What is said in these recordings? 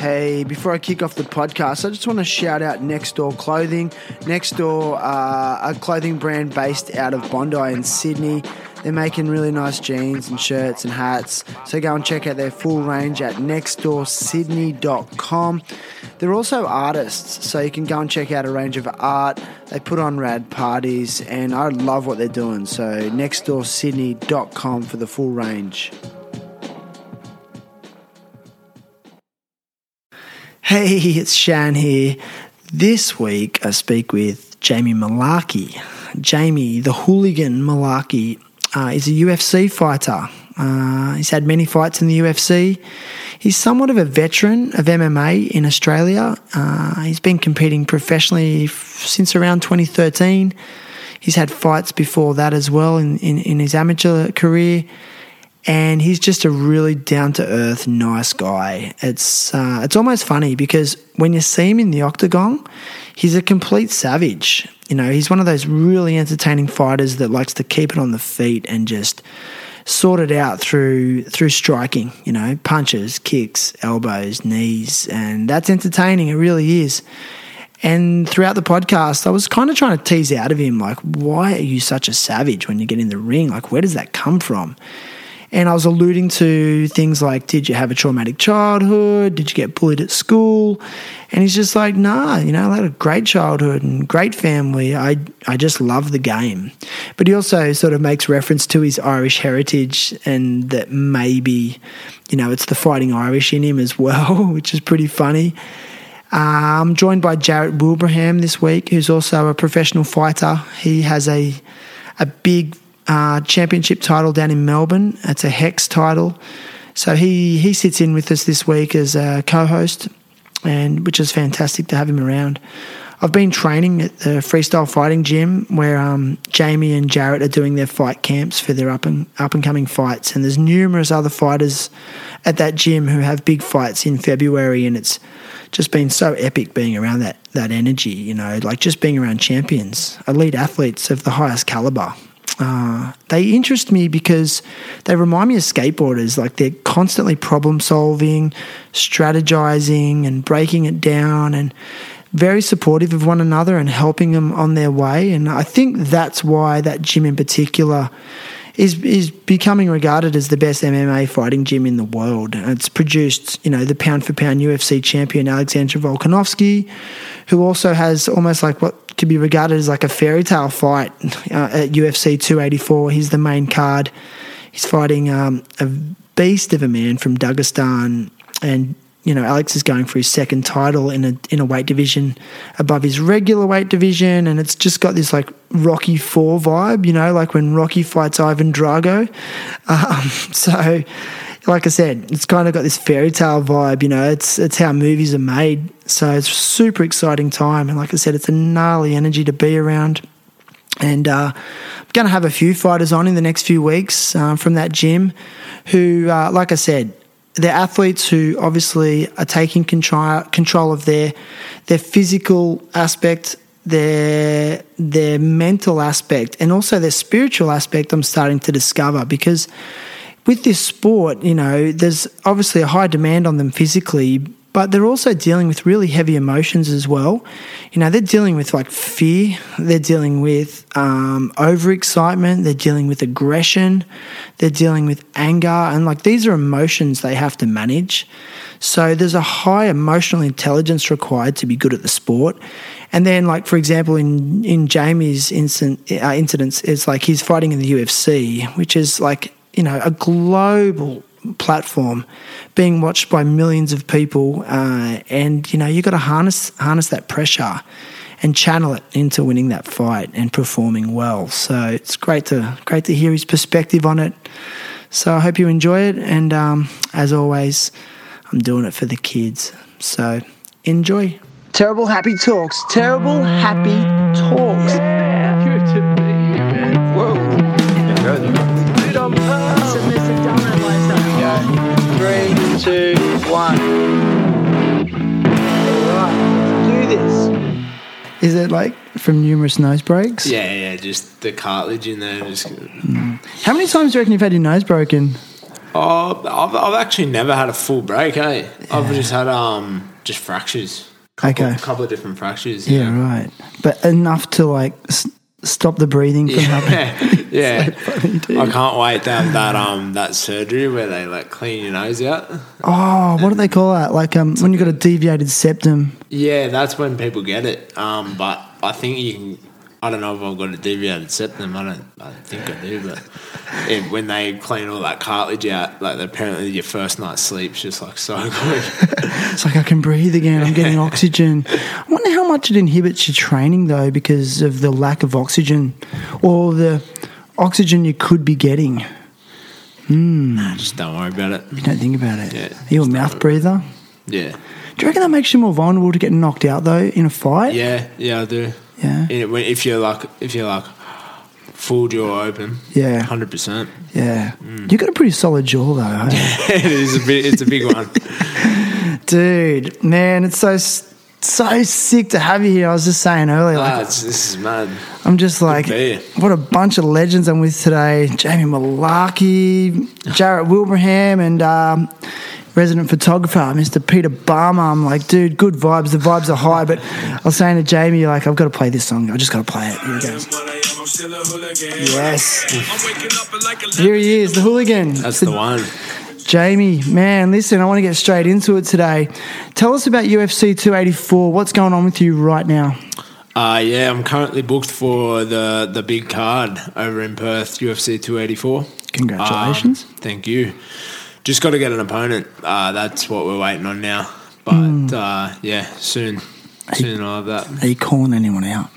Hey, before I kick off the podcast, I just want to shout out Next Door Clothing. Next Door, uh, a clothing brand based out of Bondi in Sydney. They're making really nice jeans and shirts and hats. So go and check out their full range at nextdoorsydney.com. They're also artists, so you can go and check out a range of art. They put on rad parties, and I love what they're doing. So nextdoorsydney.com for the full range. Hey, it's Shan here. This week I speak with Jamie Mullarkey. Jamie, the hooligan Mullarkey, uh, is a UFC fighter. Uh, he's had many fights in the UFC. He's somewhat of a veteran of MMA in Australia. Uh, he's been competing professionally f- since around 2013. He's had fights before that as well in, in, in his amateur career. And he's just a really down to earth, nice guy. It's uh, it's almost funny because when you see him in the octagon, he's a complete savage. You know, he's one of those really entertaining fighters that likes to keep it on the feet and just sort it out through through striking. You know, punches, kicks, elbows, knees, and that's entertaining. It really is. And throughout the podcast, I was kind of trying to tease out of him, like, why are you such a savage when you get in the ring? Like, where does that come from? And I was alluding to things like, did you have a traumatic childhood? Did you get bullied at school? And he's just like, nah, you know, I had a great childhood and great family. I, I just love the game. But he also sort of makes reference to his Irish heritage and that maybe, you know, it's the fighting Irish in him as well, which is pretty funny. Uh, I'm joined by Jarrett Wilbraham this week, who's also a professional fighter. He has a a big uh, championship title down in Melbourne. It's a Hex title. So he, he sits in with us this week as a co host, and which is fantastic to have him around. I've been training at the freestyle fighting gym where um, Jamie and Jarrett are doing their fight camps for their up and up and coming fights, and there's numerous other fighters at that gym who have big fights in February, and it's just been so epic being around that that energy. You know, like just being around champions, elite athletes of the highest caliber. Uh, they interest me because they remind me of skateboarders. Like they're constantly problem solving, strategizing, and breaking it down, and very supportive of one another and helping them on their way. And I think that's why that gym in particular is is becoming regarded as the best MMA fighting gym in the world. It's produced, you know, the pound for pound UFC champion Alexander Volkanovski, who also has almost like what could be regarded as like a fairy tale fight uh, at UFC 284. He's the main card. He's fighting um, a beast of a man from Dagestan, and you know Alex is going for his second title in a in a weight division above his regular weight division, and it's just got this like Rocky Four vibe, you know, like when Rocky fights Ivan Drago. Um, so like I said, it's kind of got this fairy tale vibe. You know, it's it's how movies are made. So it's super exciting time, and like I said, it's a gnarly energy to be around. And uh, I'm going to have a few fighters on in the next few weeks um, from that gym, who, uh, like I said, they're athletes who obviously are taking control control of their their physical aspect, their their mental aspect, and also their spiritual aspect. I'm starting to discover because with this sport, you know, there's obviously a high demand on them physically, but they're also dealing with really heavy emotions as well. You know, they're dealing with like fear, they're dealing with um, overexcitement, they're dealing with aggression, they're dealing with anger, and like these are emotions they have to manage. So there's a high emotional intelligence required to be good at the sport. And then, like for example, in in Jamie's incident, uh, incidents, it's like he's fighting in the UFC, which is like you know a global platform being watched by millions of people uh, and you know you've got to harness harness that pressure and channel it into winning that fight and performing well. So it's great to great to hear his perspective on it. So i hope you enjoy it and um, as always i'm doing it for the kids. So enjoy. Terrible happy talks. Terrible happy talks one. Alright, do this. Is it like from numerous nose breaks? Yeah, yeah, just the cartilage in there. Just How many times do you reckon you've had your nose broken? Oh, I've, I've actually never had a full break. Hey, I've just had um just fractures. Couple, Okay. A couple of different fractures. Yeah, right. But enough to like s- stop the breathing from happening. Yeah, yeah. funny, dude. I can't wait to have that um that surgery where they like clean your nose out. Oh, what do they call that? Like um, when you've got a deviated septum. Yeah, that's when people get it. Um, but I think you can. I don't know if I've got a deviated septum. I don't. I think I do, but it, when they clean all that cartilage out, like apparently your first night's sleep's just like so good. It's like I can breathe again. I'm getting oxygen. I wonder how much it inhibits your training though, because of the lack of oxygen, or the oxygen you could be getting. Hmm. just don't worry about it. You don't think about it. Yeah. Are you a mouth breather? Yeah, Do you reckon that makes you more vulnerable to getting knocked out though in a fight? yeah, yeah. I do. Yeah. If you're like, if you're like full jaw open, Yeah. hundred percent. Yeah. Mm. You got a pretty solid jaw though? It is a bit. It's a big one. dude. Man, it's so so sick to have you here. I was just saying earlier, like Ah, this is mad. I'm just like, what a bunch of legends I'm with today. Jamie Mullarkey, Jarrett Wilbraham, and um, resident photographer, Mr. Peter Barmer. I'm like, dude, good vibes. The vibes are high. But I was saying to Jamie, like, I've got to play this song. I just got to play it. Here it goes. Yes. Here he is, the hooligan. That's the one. Jamie, man, listen, I want to get straight into it today. Tell us about UFC 284. What's going on with you right now? Uh, yeah, I'm currently booked for the the big card over in Perth, UFC 284. Congratulations. Um, thank you. Just got to get an opponent. Uh, that's what we're waiting on now. But Hmm. uh, yeah, soon, soon I'll have that. Are you calling anyone out?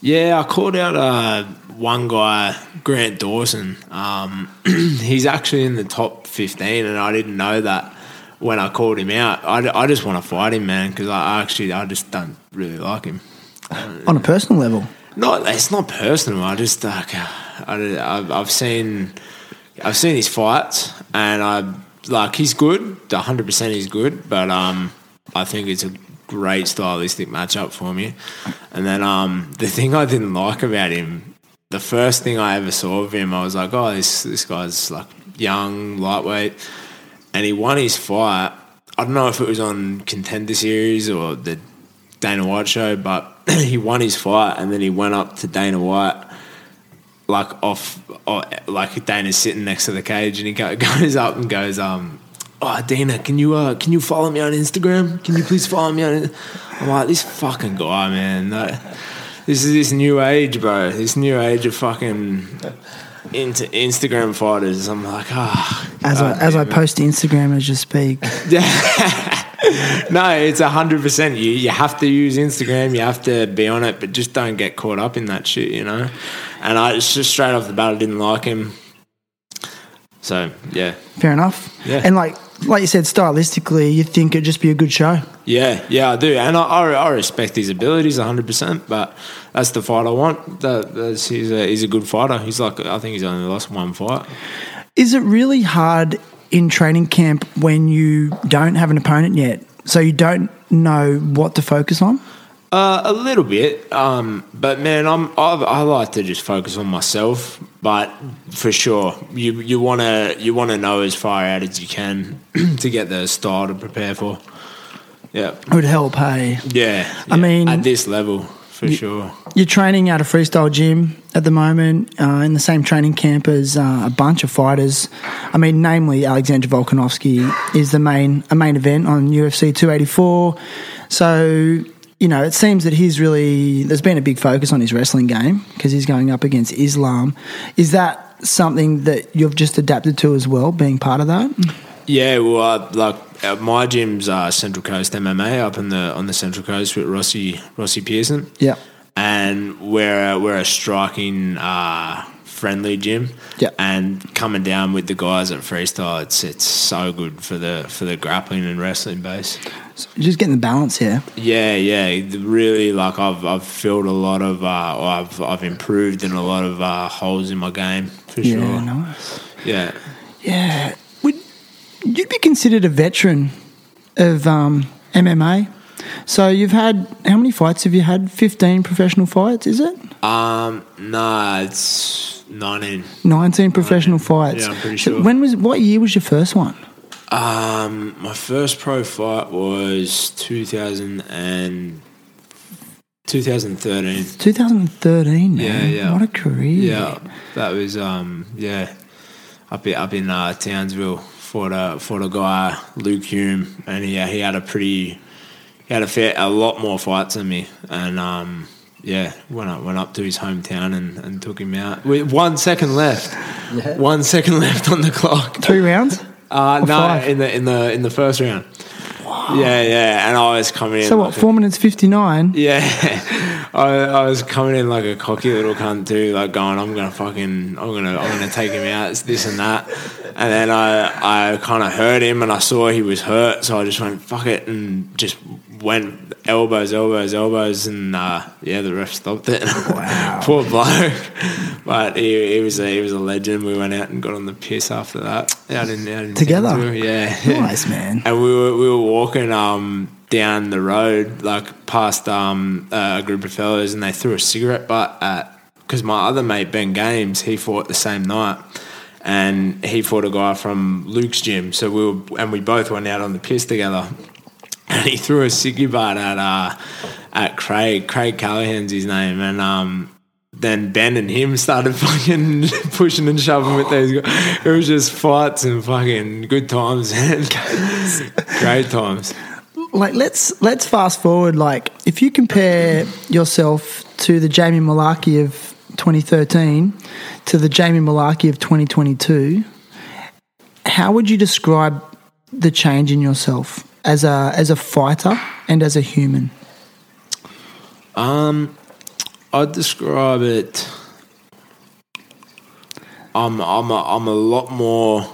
Yeah, I called out uh, one guy, Grant Dawson. Um, he's actually in the top 15, and I didn't know that when I called him out. I, I just want to fight him, man, because I actually I just don't really like him. On a personal level. No, it's not personal. I just like I, I've, I've seen I've seen his fights, and I like he's good. hundred percent, he's good. But um, I think it's a great stylistic matchup for me. And then um, the thing I didn't like about him, the first thing I ever saw of him, I was like, oh, this this guy's like young, lightweight, and he won his fight. I don't know if it was on Contender Series or the Dana White show, but he won his fight and then he went up to Dana White, like off, oh, like Dana's sitting next to the cage, and he go, goes up and goes, um, "Oh, Dana, can you uh, can you follow me on Instagram? Can you please follow me on?" I'm like, this fucking guy, man. That, this is this new age, bro. This new age of fucking into Instagram fighters. I'm like, ah. As I, as I post to Instagram as you speak. no, it's hundred percent. You you have to use Instagram. You have to be on it, but just don't get caught up in that shit, you know. And I just straight off the bat, I didn't like him. So yeah, Fair enough. Yeah. And like like you said, stylistically, you think it'd just be a good show. yeah, yeah, I do, and I, I, I respect his abilities hundred percent. But that's the fight I want. That, that's, he's a he's a good fighter. He's like I think he's only lost one fight. Is it really hard in training camp when you don't have an opponent yet? So you don't know what to focus on? Uh, a little bit, um, but man, I'm I, I like to just focus on myself. But for sure, you you want to you want to know as far out as you can to get the style to prepare for. Yeah, It would help, hey. yeah. I yeah, mean- at this level, for sure. You're training at a freestyle gym at the moment, uh, in the same training camp as uh, a bunch of fighters. I mean, namely Alexander Volkanovski is the main a main event on UFC 284. So you know, it seems that he's really there's been a big focus on his wrestling game because he's going up against Islam. Is that something that you've just adapted to as well, being part of that? Yeah, well, uh, like uh, my gym's uh, Central Coast MMA up in the on the Central Coast with Rossi Rossi Pearson. Yeah. and we're a, we're a striking uh, friendly gym. Yeah. and coming down with the guys at freestyle, it's it's so good for the for the grappling and wrestling base. Just getting the balance here. Yeah, yeah, really like I've I've filled a lot of uh, or I've I've improved in a lot of uh, holes in my game for Yeah, sure. nice. Yeah. Yeah. Would be considered a veteran of um, MMA? So you've had how many fights have you had? Fifteen professional fights, is it? Um, nah, it's 19. 19 professional fights. Yeah, I'm pretty So sure. when was what year was your first one? Um, my first pro fight was 2000 and 2013. 2013. Man. Yeah, yeah. What a career. Yeah, that was um, yeah, up in up in uh, Townsville fought a fought a guy Luke Hume, and he he had a pretty he had a fair a lot more fights than me, and um, yeah, went up went up to his hometown and, and took him out with one second left, one second left on the clock. Two rounds. Uh, no, five? in the in the in the first round. Yeah, yeah, and I was coming in. So what? like a- Four minutes 59. yeah, I, I was coming in like a cocky little cunt too, like going, "I'm gonna fucking, I'm gonna, I'm gonna take him out, it's this and that." And then I, I kind of heard him, and I saw he was hurt, so I just went, "Fuck it," and just went elbows, elbows, elbows, and uh, yeah, the ref stopped it. Wow. Poor bloke, but he, he was a, he was a legend. We went out and got on the piss after that. Out in, out in Together? Townsville, yeah, Nice, man. and we were we were walking um down the road like past um a group of fellas and they threw a cigarette butt at because my other mate Ben Games he fought the same night and he fought a guy from Luke's gym so we were and we both went out on the piss together and he threw a ciggy butt at uh at Craig Craig Callahan's his name and um then Ben and him started fucking pushing and shoving with those guys. It was just fights and fucking good times, man. Great times. Like let's let's fast forward. Like if you compare yourself to the Jamie Mullarkey of 2013 to the Jamie Mullarkey of 2022, how would you describe the change in yourself as a as a fighter and as a human? Um, I'd describe it. I'm I'm a, I'm a lot more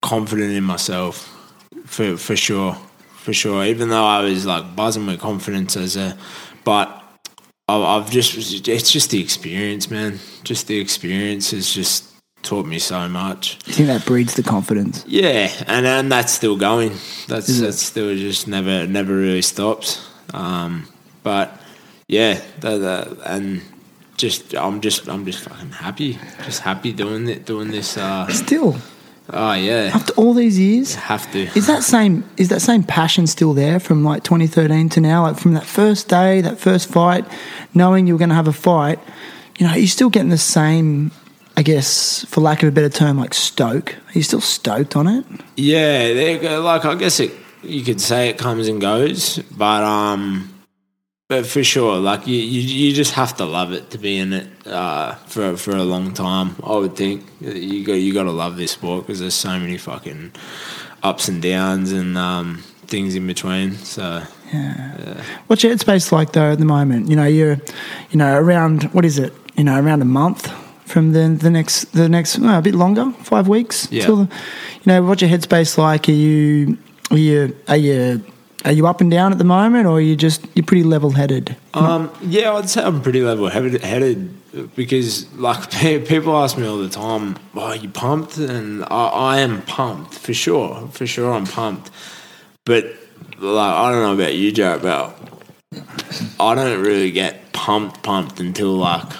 confident in myself, for for sure, for sure. Even though I was like buzzing with confidence as a, but I've just it's just the experience, man. Just the experience is just taught me so much. You think that breeds the confidence? Yeah, and and that's still going. That's Is it? that's still just never never really stops. Um, but yeah, and just I'm just I'm just fucking happy, just happy doing it, doing this. Uh, Still, oh yeah, after all these years, have to. Is that same is that same passion still there from like 2013 to now? Like from that first day, that first fight, knowing you were going to have a fight, you know, you're still getting the same. I guess, for lack of a better term, like stoke. Are you still stoked on it? Yeah, like I guess it you could say it comes and goes, but um, but for sure, like you, you, you just have to love it to be in it uh, for for a long time. I would think you got you got to love this sport because there's so many fucking ups and downs and um, things in between. So Yeah. What's your headspace like though at the moment? You know, you're, you know, around what is it? You know, around a month from the the next the next a bit longer, five weeks. Yeah. till you know, what's your headspace like? Are you are you are you are you up and down at the moment, or are you just you're pretty level headed? Um, yeah, I'd say I'm pretty level headed, because like people ask me all the time, "Oh, are you pumped?" And I, I am pumped for sure, for sure, I'm pumped. But like, I don't know about you, Joe, but I don't really get pumped, pumped until like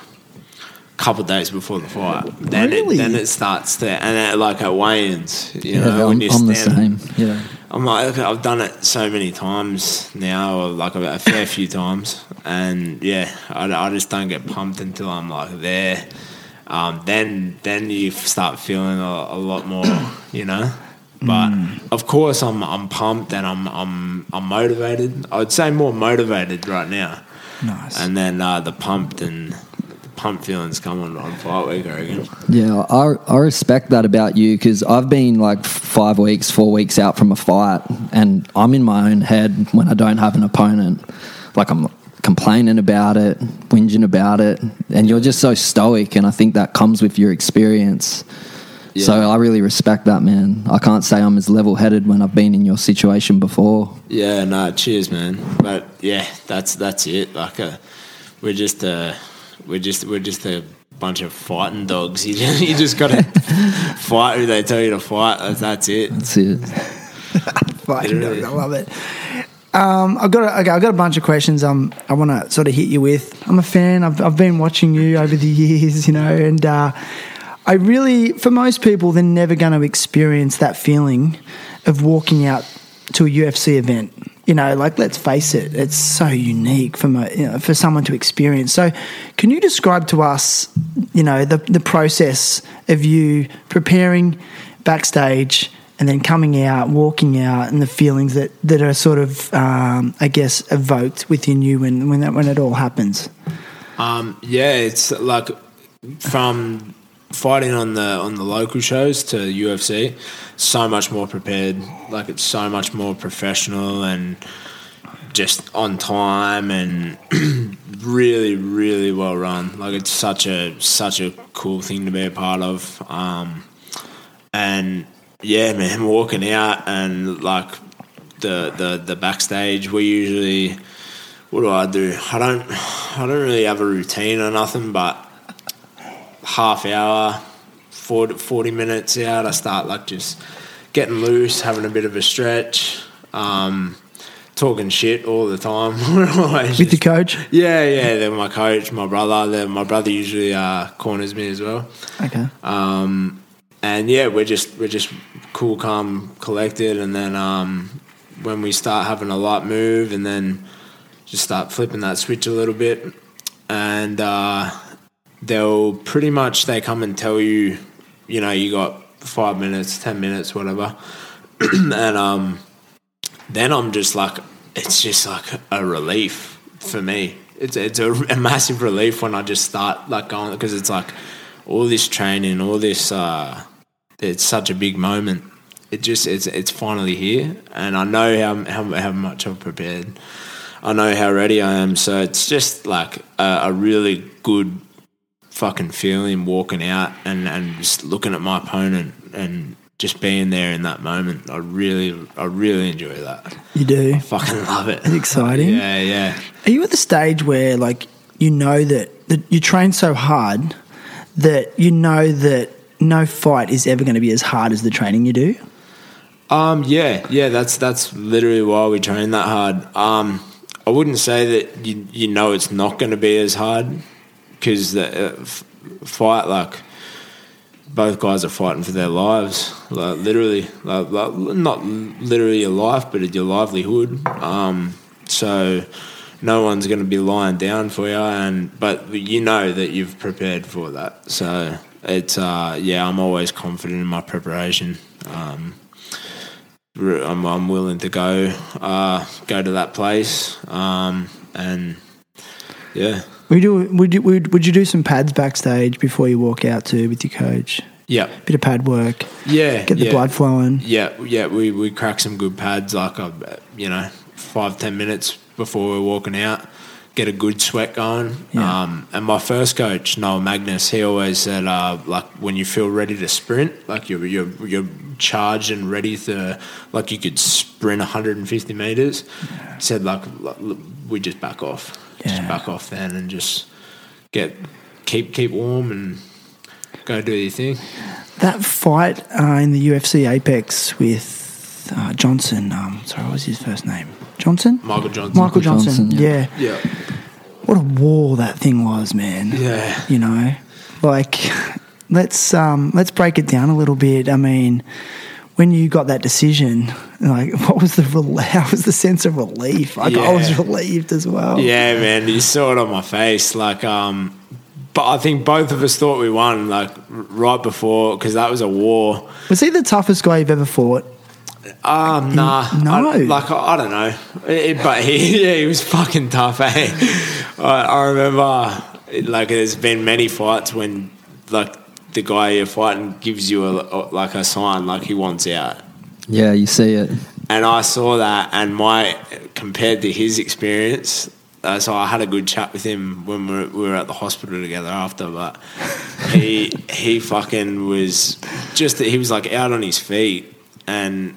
couple of days before the fight. Then Really? it, then it starts to, and then, like at weigh-ins, you Yeah, know, I'm, I'm the same. Yeah. I'm like, okay, I've done it so many times now, or like a, a fair few times, and yeah, I, I just don't get pumped until I'm like there. Um, then then you start feeling a, a lot more, you know. But of course, I'm I'm pumped and I'm I'm I'm motivated. I'd say more motivated right now, Nice. and then uh, the pumped and pump feelings come on on fight week. I reckon. Yeah, I, I respect that about you because I've been like five weeks, four weeks out from a fight, and I'm in my own head when I don't have an opponent. Like I'm complaining about it, whinging about it, and you're just so stoic, and I think that comes with your experience. So I really respect that, man. I can't say I'm as level headed when I've been in your situation before. Yeah, no, cheers, man. But yeah, that's that's it. Like, uh, we're just uh, we're just we're just a bunch of fighting dogs. You just, you just got to fight who they tell you to fight. That's, that's it. That's it. Fighting Literally. dog, I love it. Um, I've got a, okay, I've got a bunch of questions. Um, I want to sort of hit you with. I'm a fan. I've I've been watching you over the years, you know, and uh, I really, for most people, they're never going to experience that feeling of walking out to a UFC event. You know, like let's face it, it's so unique for mo- you know, for someone to experience. So, can you describe to us, you know, the the process of you preparing backstage and then coming out, walking out, and the feelings that, that are sort of, um, I guess, evoked within you when when that when it all happens. Um, yeah, it's like from fighting on the on the local shows to UFC, so much more prepared. Like it's so much more professional and just on time and really, really well run. Like it's such a such a cool thing to be a part of. Um, and yeah, man, walking out and like the the the backstage, we usually what do I do? I don't I don't really have a routine or nothing, but half hour, 40, 40 minutes out, I start like just getting loose, having a bit of a stretch, um, talking shit all the time. With the coach? yeah, yeah, they're my coach, my brother. They're, my brother usually uh, corners me as well. Okay. Um, and yeah, we're just we're just cool, calm, collected, and then um, when we start having a light move, and then just start flipping that switch a little bit, and uh, they'll pretty much they come and tell you, you know, you got five minutes, ten minutes, whatever, and um, then I'm just like, it's just like a relief for me. It's it's a, a massive relief when I just start like going because it's like all this training, all this. Uh, it's such a big moment. It just it's it's finally here, and I know how how, how much I've prepared. I know how ready I am. So it's just like a, a really good fucking feeling walking out and, and just looking at my opponent and just being there in that moment. I really I really enjoy that. You do. Fucking love it. It's exciting. Yeah, yeah. Are you at the stage where, like, you know that, that you train so hard that you know that no fight is ever going to be as hard as the training you do? Um, yeah, yeah, that's that's literally why we train that hard. Um, I wouldn't say that you you know it's not going to be as hard because the uh, fight like both guys are fighting for their lives, like literally, like, like, not literally your life, but your livelihood. Um, so no one's going to be lying down for you, and but you know that you've prepared for that. So it's uh, yeah, I'm always confident in my preparation. Um, I'm, I'm willing to go uh, go to that place, um, and yeah, Would you, would, you, would, would you do some pads backstage before you walk out too with your coach? yeah, Bit of pad work, yeah, get the yeah. blood flowing. Yeah, yeah, we, we crack some good pads, like uh, you know, five ten minutes before we're walking out, get a good sweat going. Yeah. Um, and my first coach, Noel Magnus, he always said, uh, like when you feel ready to sprint, like you're you're you're charged and ready to, like you could sprint 150 meters. He said like, like, we just back off, Yeah. Just back off then, and just get keep keep warm and go do your thing. That fight uh, in the UFC Apex with uh, Johnson, um, sorry, what was his first name? Johnson? Michael Johnson. Michael Johnson, Johnson, yeah. Yeah. What a war that thing was, man. Yeah. You know, like let's um, let's break it down a little bit. I mean, when you got that decision, like what was the how was the sense of relief? Like I was relieved as well. Yeah, man, you saw it on my face. Like, um, but I think both of us thought we won. Like right before, because that was a war. Was he the toughest guy you've ever fought? Um, nah, no. I, like I, I don't know, It- but he, yeah, he was fucking tough. Eh? I, I remember, like, there's been many fights when, like, the guy you're fighting gives you a, like a sign, like he wants out. Yeah, you see it. and I saw that, and my compared to his experience, uh, so I had a good chat with him when we were, we were at the hospital together after. But he he fucking was just he was like out on his feet, and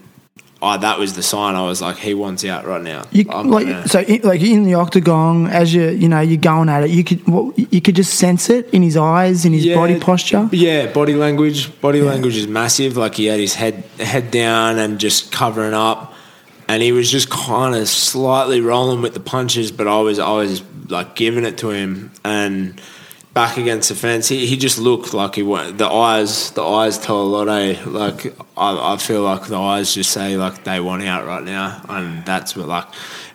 I, that was the sign. I was like, he wants out right now. You, like gonna- so, in, like in the octagon, as you you know you're going at it, you could what, you could just sense it in his eyes, in his Yeah, body posture. Yeah, body language. Body language is massive. Like he had his head head down and just covering up. and he was just kind of slightly rolling with the punches, but I was I was like giving it to him and. Back against the fence, he, he just looked like he went. The eyes, the eyes tell a lot. Eh? Like I, I feel like the eyes just say like they want out right now, and that's what like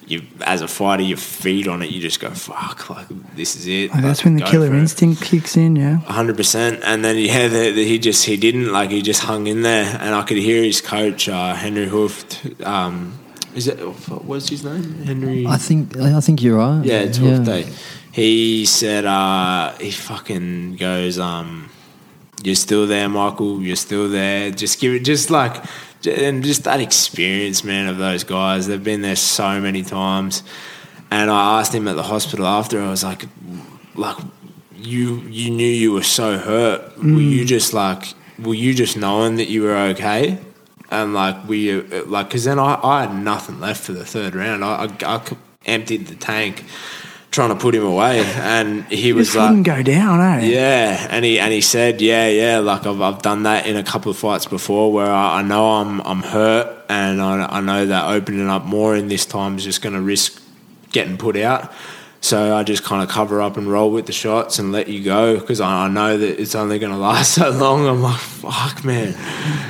you as a fighter, you feed on it. You just go fuck, like this is it. Like, that's Like, when the killer it instinct kicks in. Yeah. hundred percent. And then yeah, the, the, he just he didn't like he just hung in there, and I could hear his coach uh, Henry Hooft. Um, is it what's his name? Henry. I think I think you're right. yeah, it's Hooft Day. He said uh, he fucking goes. Um, you're still there, Michael. You're still there. Just give it, just like, and just that experience, man, of those guys. They've been there so many times. And I asked him at the hospital after. I was like, like, you you knew you were so hurt. Were you just like, were you just knowing that you were okay? And like, we like, because then I, I had nothing left for the third round. I, I, I emptied the tank trying to put him away, and he was like, wouldn't go down, eh? yeah, and he and he said, yeah, yeah, like I've, I've done that in a couple of fights before where I, I know I'm I'm hurt, and I, I know that opening up more in this time is just going to risk getting put out. So I just kind of cover up and roll with the shots and let you go because I, I know that it's only going to last so long. I'm like, fuck, man.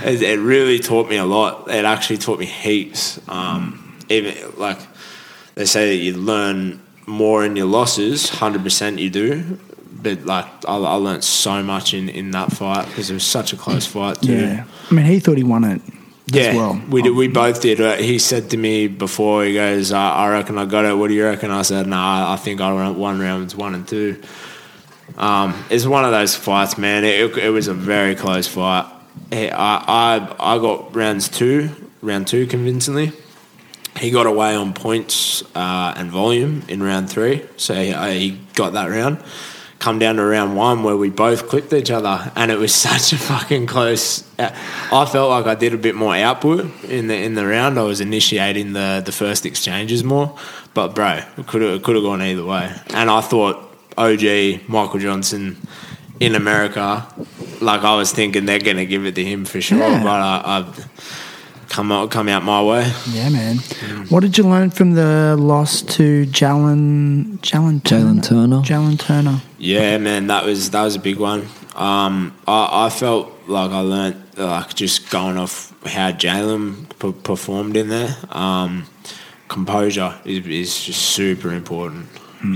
It, it really taught me a lot. It actually taught me heaps. Um, even like they say that you learn more in your losses. Hundred percent, you do. But like, I, I learned so much in, in that fight because it was such a close fight. Too. Yeah. I mean, he thought he won it Yeah, well. we did, we both did. He said to me before, he goes, I, "I reckon I got it. What do you reckon?" I said, "Nah, I think I won rounds one and two. Um, it's one of those fights, man. It, it was a very close fight. I, I I got rounds two, round two convincingly. He got away on points uh, and volume in round three, so he, uh, he got that round. Come down to round one where we both clipped each other, and it was such a fucking close. uh, I felt like I did a bit more output in the in the round. I was initiating the the first exchanges more, but bro, it could have could have gone either way. And I thought OG Michael Johnson in America, like I was thinking they're going to give it to him for sure, Yeah. but I, I've come out come out my way. Yeah, man. What did you learn from the loss to Jalen Jalen Jalen Turner. Jalen Turner. Yeah, man, that was that was a big one. Um, I, I felt like I learnt like just going off how Jalen p- performed in there. Um, composure is, is just super important.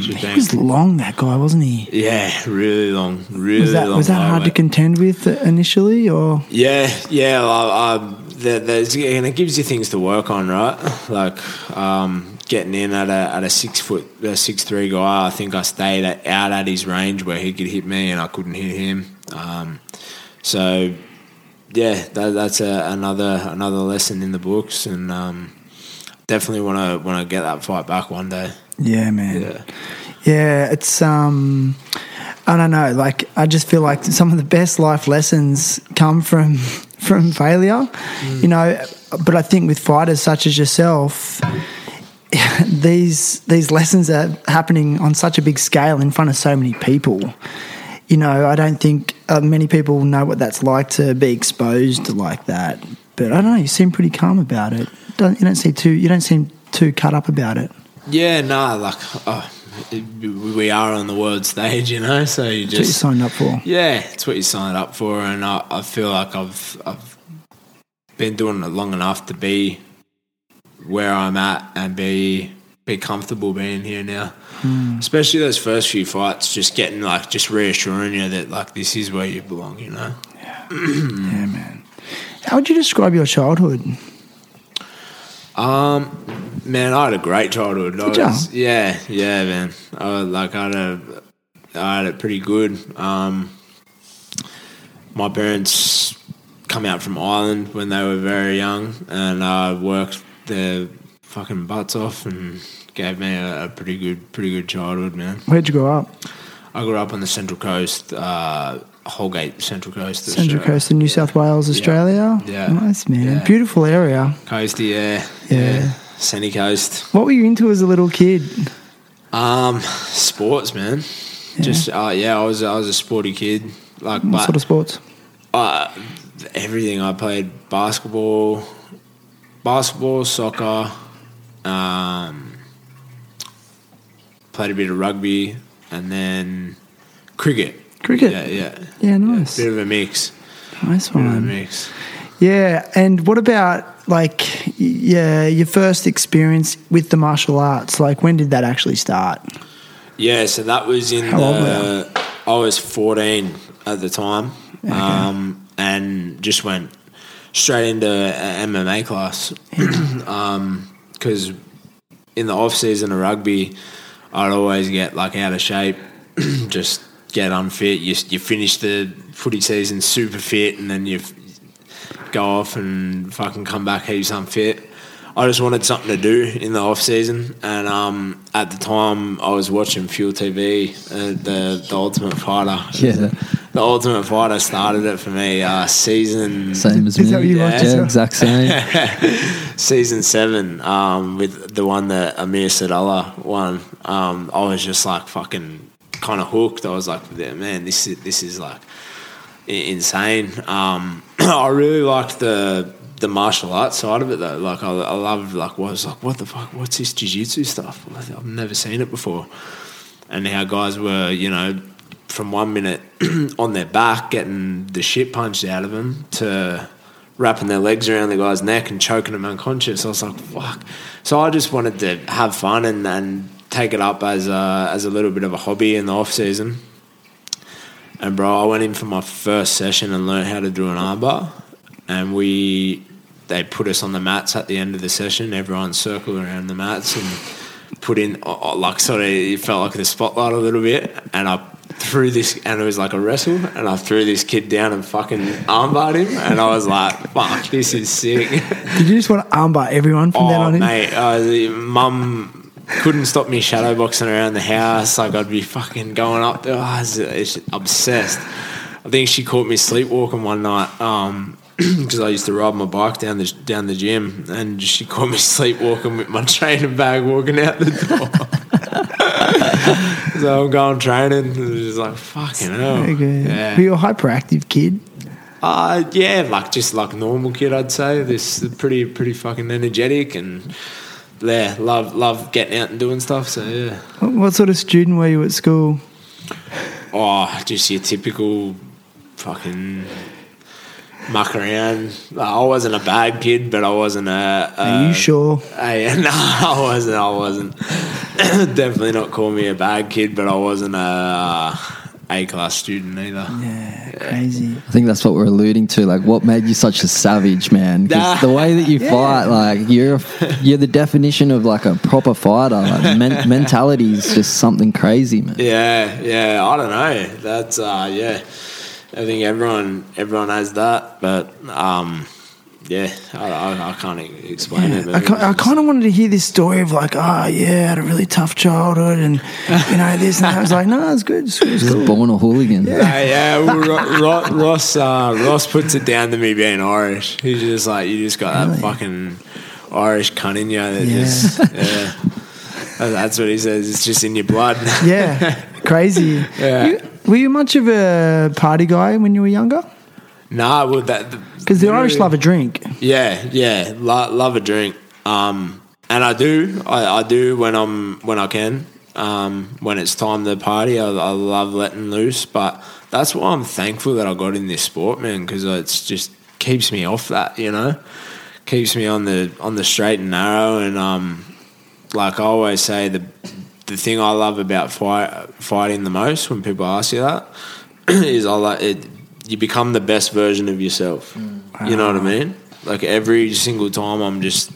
Should He was long, that guy, wasn't he? yeah, really long, really Was that long. was that hard to contend with initially, or Yeah, yeah. I, I, there's, and it gives you things to work on, right? Like um, getting in at a at a six foot, a six three guy. I think I stayed at, out at his range where he could hit me, and I couldn't hit him. Um, so yeah, that, that's a, another another lesson in the books, and um, definitely want to want to get that fight back one day. yeah, man. Yeah. Yeah, it's um I don't know, like I just feel like some of the best life lessons come from from failure. You know, but I think with fighters such as yourself these these lessons are happening on such a big scale in front of so many people. You know, I don't think uh, many people know what that's like to be exposed like that. But I don't know. You seem pretty calm about it. Don't you? Don't seem too. You don't seem too cut up about it. Yeah, nah, like oh, we are on the world stage, you know. So you That's what you just signed up for. Yeah, it's what you signed up for, and I, I feel like I've I've been doing it long enough to be where I'm at and be be comfortable being here now. Hmm. Especially those first few fights, just getting like just reassuring you that like this is where you belong, you know. Yeah, man. How would you describe your childhood? Um, man, I had a great childhood. I was- yeah, yeah, man. I was, like I had a, I had it pretty good. Um, my parents come out from Ireland when they were very young, and I worked their fucking butts off and gave me a, a pretty good, pretty good childhood, man. Where'd you grow up? I grew up on the Central Coast, uh, Holgate Central Coast, Central Australia. Coast of New South Wales, Australia. Yeah. Nice, man. Yeah. Beautiful area. Coasty, yeah, Yeah. Sunny Coast. What were you into as a little kid? Um, sports, man. Just uh, yeah, I was I was a sporty kid. Like, What but sort of sports? uh, everything. I played basketball, basketball, soccer, um, played a bit of rugby, and then cricket. Cricket. Yeah, yeah. Yeah, nice. Bit of a mix. Nice Bit of a one. mix. Yeah, and what about like yeah, your first experience with the martial arts? Like when did that actually start? Yeah, so that was in How old the. I was 14 at the time, um, and just went straight into MMA class. Because in the off season of rugby, I'd always get like out of shape, just get unfit. You you finish the footy season super fit, and then you go off and fucking come back heaps unfit. I just wanted something to do in the off season, and um, at the time I was watching Fuel TV, uh, the the Ultimate Fighter. Yeah. the Ultimate Fighter started it for me. Uh, season Same as Is me. that what you yeah, watch exact same. season seven um, with the one that Amir Sadollah won. Um, I was just like fucking kind of hooked. I was like, man, this is this is like insane. Um, I really liked the the martial arts side of it though. Like I, I loved like what I was like, what the fuck? What's this jiu-jitsu stuff? I've never seen it before. And how guys were, you know, from one minute on their back getting the shit punched out of them to wrapping their legs around the guy's neck and choking him unconscious. I was like, fuck. So I just wanted to have fun and, and take it up as a, as a little bit of a hobby in the off season. And bro, I went in for my first session and learned how to do an armbar. And we, they put us on the mats at the end of the session. Everyone circled around the mats and put in, oh, oh, like, sort of, it felt like the spotlight a little bit. And I threw this, and it was like a wrestle. And I threw this kid down and fucking armbarred him. And I was like, fuck, this is sick. Did you just want to armbar everyone from then Oh, on in? mate, uh, mum couldn't stop me shadow boxing around the house. Like I'd be fucking going up there. Oh, I was, obsessed. I think she caught me sleepwalking one night because I used to ride my bike down the down the gym, and she caught me sleepwalking with my training bag walking out the door. so I'm going training. And just like fucking hell. Yeah. Were you a hyperactive kid? Uh, yeah, like just like normal kid, I'd say. This pretty pretty fucking energetic and yeah, love love getting out and doing stuff. So yeah, What, sort of student were you at school? oh, just your typical fucking muck around. I wasn't a bad kid, but I wasn't a. a Are you sure? I, no, I wasn't. I wasn't. Definitely not call me a bad kid, but I wasn't a A class student either. Yeah, crazy. I think that's what we're alluding to. Like, what made you such a savage, man? Because the way that you fight, like, you're you're the definition of like a proper fighter. Like, men- mentality is just something crazy, man. Yeah, yeah. I don't know. That's uh, yeah. I think everyone everyone has that, but um, yeah, I, I, I can't e- explain it. I, ki- I kind of wanted to hear this story of like, oh yeah, I had a really tough childhood, and you know this and that. I was like, no, it's good. It's, good, it's Just cool. born a hooligan. Yeah, yeah. Well, Ro- Ro- Ross uh, Ross puts it down to me being Irish. He's just like you just got that Really? fucking Irish cunt in you. That Yeah. just yeah. That- That's what he says. It's just in your blood. Yeah, crazy. Yeah. You- were you much of a party guy when you were younger? nah, well that Because the Irish love a drink. Yeah, yeah, lo- love a drink. Um, and I do, I, I do when I'm when I can. Um, when it's time to party, I, I love letting loose. But that's why I'm thankful that I got in this sport, man, because it's just keeps me off that, you know, keeps me on the on the straight and narrow. And um, like I always say, the the thing I love about fight, fighting the most when people ask you that is I like it. You become the best version of yourself. Mm. You know what I mean? Like every single time, I'm just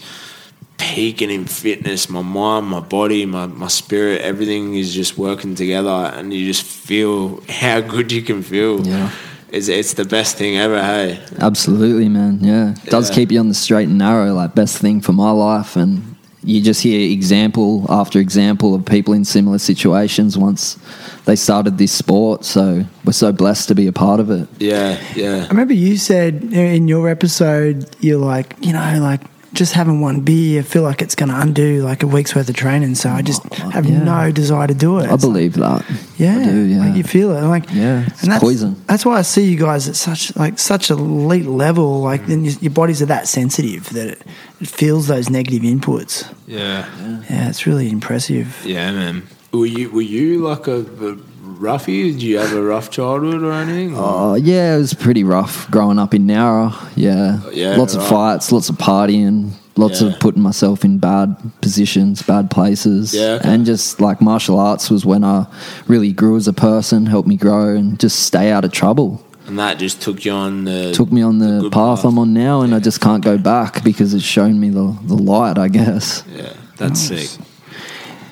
peaking in fitness. My mind, my body, my, my spirit, everything is just working together, and you just feel how good you can feel. Yeah. It's, it's the best thing ever, hey? Absolutely, man. Yeah. It does Yeah. keep you on the straight and narrow, like best thing for my life. And you just hear example after example of people in similar situations once they started this sport. So we're so blessed to be a part of it. Yeah, yeah. I remember you said in your episode, you're like, you know, like just having one beer, I feel like it's going to undo like a week's worth of training. So I just oh, have yeah. no desire to do it. I believe that. Yeah, I do, yeah. Like you feel it, like Yeah, it's and that's, poison. That's why I see you guys at such like such a elite level. Like then your, your bodies are that sensitive that it, it feels those negative inputs. Yeah. Yeah, it's really impressive. Yeah, man. Were you were you like a, a roughie? Did you have a rough childhood or anything? Oh yeah, it was pretty rough growing up in Nowra. Yeah, Yeah, lots of fights, lots of partying, lots Yeah. of putting myself in bad positions, bad places. Yeah, okay. and just like martial arts was when I really grew as a person, helped me grow, and just stay out of trouble. and that just took you on the Took me on the good path, I'm on now, and I just can't go back because it's shown me the the light. I guess. Yeah, that's sick.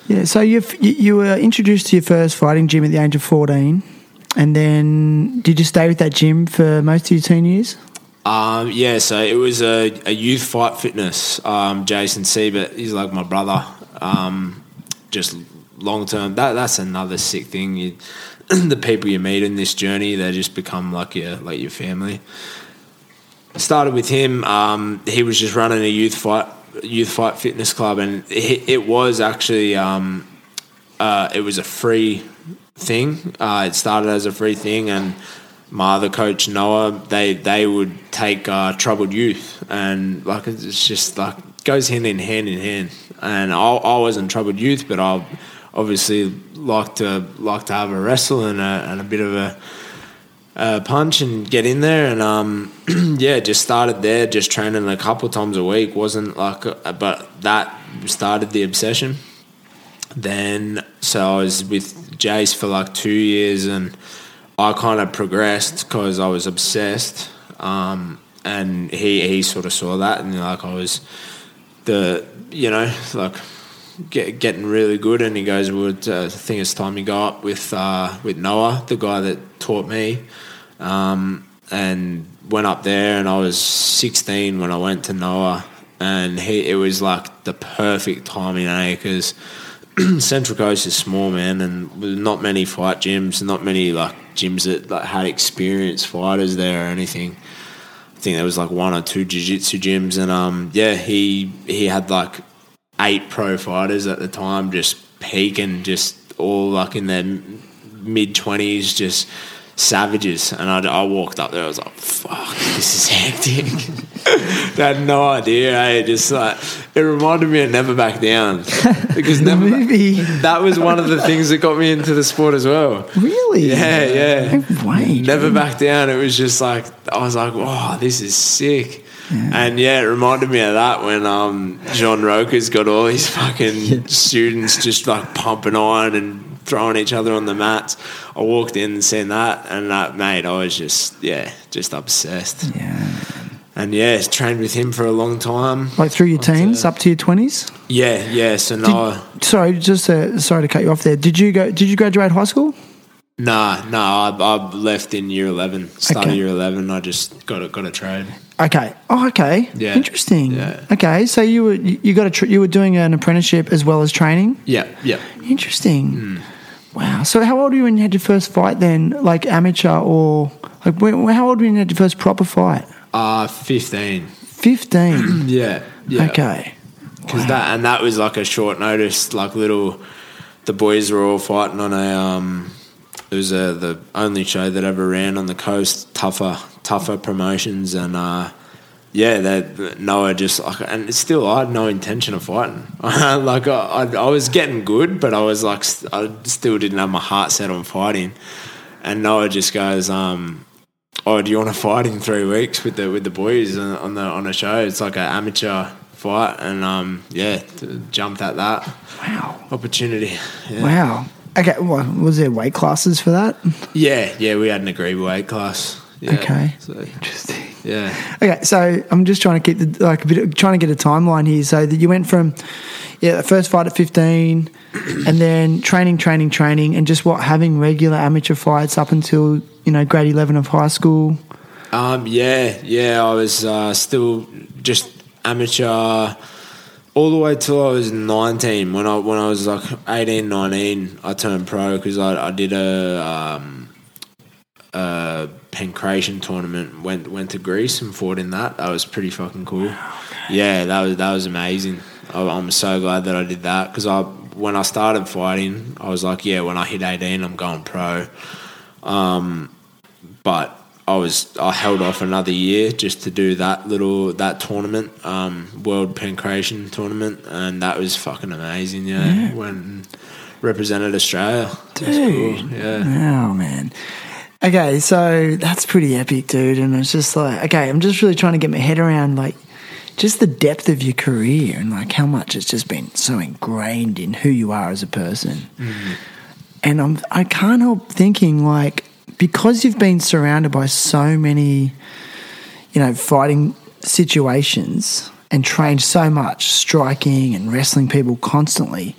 Yeah, so you you were introduced to your first fighting gym at the age of fourteen, and then did you stay with that gym for most of your teen years? Um, yeah, so it was a, a youth fight fitness. Um, Jason Siebert, he's like my brother. Um, just long term, that that's another sick thing. You, the people you meet in this journey, they just become like your like your family. Started with him. Um, he was just running a youth fight youth fight fitness club, and it, it was actually um, uh, it was a free thing. Uh, it started as a free thing, and my other coach Noah, they they would take uh, troubled youth, and like it's just like goes hand in hand in hand. And I, I wasn't troubled youth, but I obviously like to like to have a wrestle and a, and a bit of a uh, punch and get in there and um, yeah just started there just training a couple times a week. Wasn't like a, but that started the obsession. Then so I was with Jace for like two years and I kind of progressed because I was obsessed um, and he he sort of saw that and like I was the you know like get, getting really good and he goes well uh, I think it's time you go up with uh, with Noah the guy that taught me um, and went up there and I was 16 when I went to Noah. And he it was like the perfect timing eh? Because Central Coast is small man and not many fight gyms not many like gyms that like, had experienced fighters there or anything. I think there was like one or two jiu-jitsu gyms and um yeah he he had like eight pro fighters at the time just peaking just all like in their mid 20s just savages and I, I walked up there I was like fuck this is hectic I had no idea eh? just like it reminded me of Never Back Down because Never Movie, that was one of the things that got me into the sport as well really? yeah, yeah. No way, Never back down. It was just like I was like, "Wow, this is sick." And yeah, it reminded me of that when um, Jean Roqua's got all these fucking students just like pumping on and throwing each other on the mats. I walked in and seen that, and that mate, I was just yeah, just obsessed. Yeah. And yeah, trained with him for a long time. Like through your teens, up to your twenties. Yeah, yeah. So no, Sorry, just uh, sorry to cut you off there. Did you go? Did you graduate high school? nah, nah. I, I left in year eleven. Started Okay. year eleven. I just got a got a trade. Okay. Oh, okay. Yeah. Interesting. Yeah. Okay, so you were you got a tr- you were doing an apprenticeship as well as training. Yeah, yeah. Interesting. Hmm. Wow. So how old were you when you had your first fight then? Like amateur or like when, how old were you when you had your first proper fight? Uh, 15. Fifteen. Yeah. Yeah. Okay. Because that, and that was like a short notice, like little, the boys were all fighting on a, um, it was a, the only show that ever ran on the coast, tougher, tougher promotions. And, uh, yeah, that Noah just like, and it's still, I had no intention of fighting. like, I, I, I was getting good, but I was like, I still didn't have my heart set on fighting. And Noah just goes, um, oh, do you want to fight in three weeks with the with the boys on on the on a show? It's like an amateur fight, and um, yeah, jumped at that Wow. opportunity. Yeah. Wow. Okay. Well, was there weight classes for that? yeah, yeah, we had an agreed weight class. Yeah, Okay. so, Interesting. yeah, Okay, so I'm just trying to keep the like a bit of, trying to get a timeline here. So that you went from yeah, the first fight at 15, and then training, training, training, and just what having regular amateur fights up until you know grade 11 of high school. um, yeah, yeah. I was uh, still just amateur all the way till I was 19. When I when I was like 18, 19, I turned pro because I, I did a um, a pancration tournament. Went went to Greece and fought in that. That was pretty fucking cool. yeah, that was that was amazing. I, I'm so glad that I did that because I when I started fighting, I was like, yeah, when I hit 18, I'm going pro. Um, but I was I held off another year just to do that little that tournament, um, World Pancration tournament, and that was fucking amazing. Yeah, when represented Australia, was cool, Yeah. Oh man. Okay, so that's pretty epic, dude. And it's just like, okay, I'm just really trying to get my head around like just the depth of your career and like how much it's just been so ingrained in who you are as a person. Mm-hmm. And I'm I can't help thinking like because you've been surrounded by so many, you know, fighting situations and trained so much, striking and wrestling people constantly,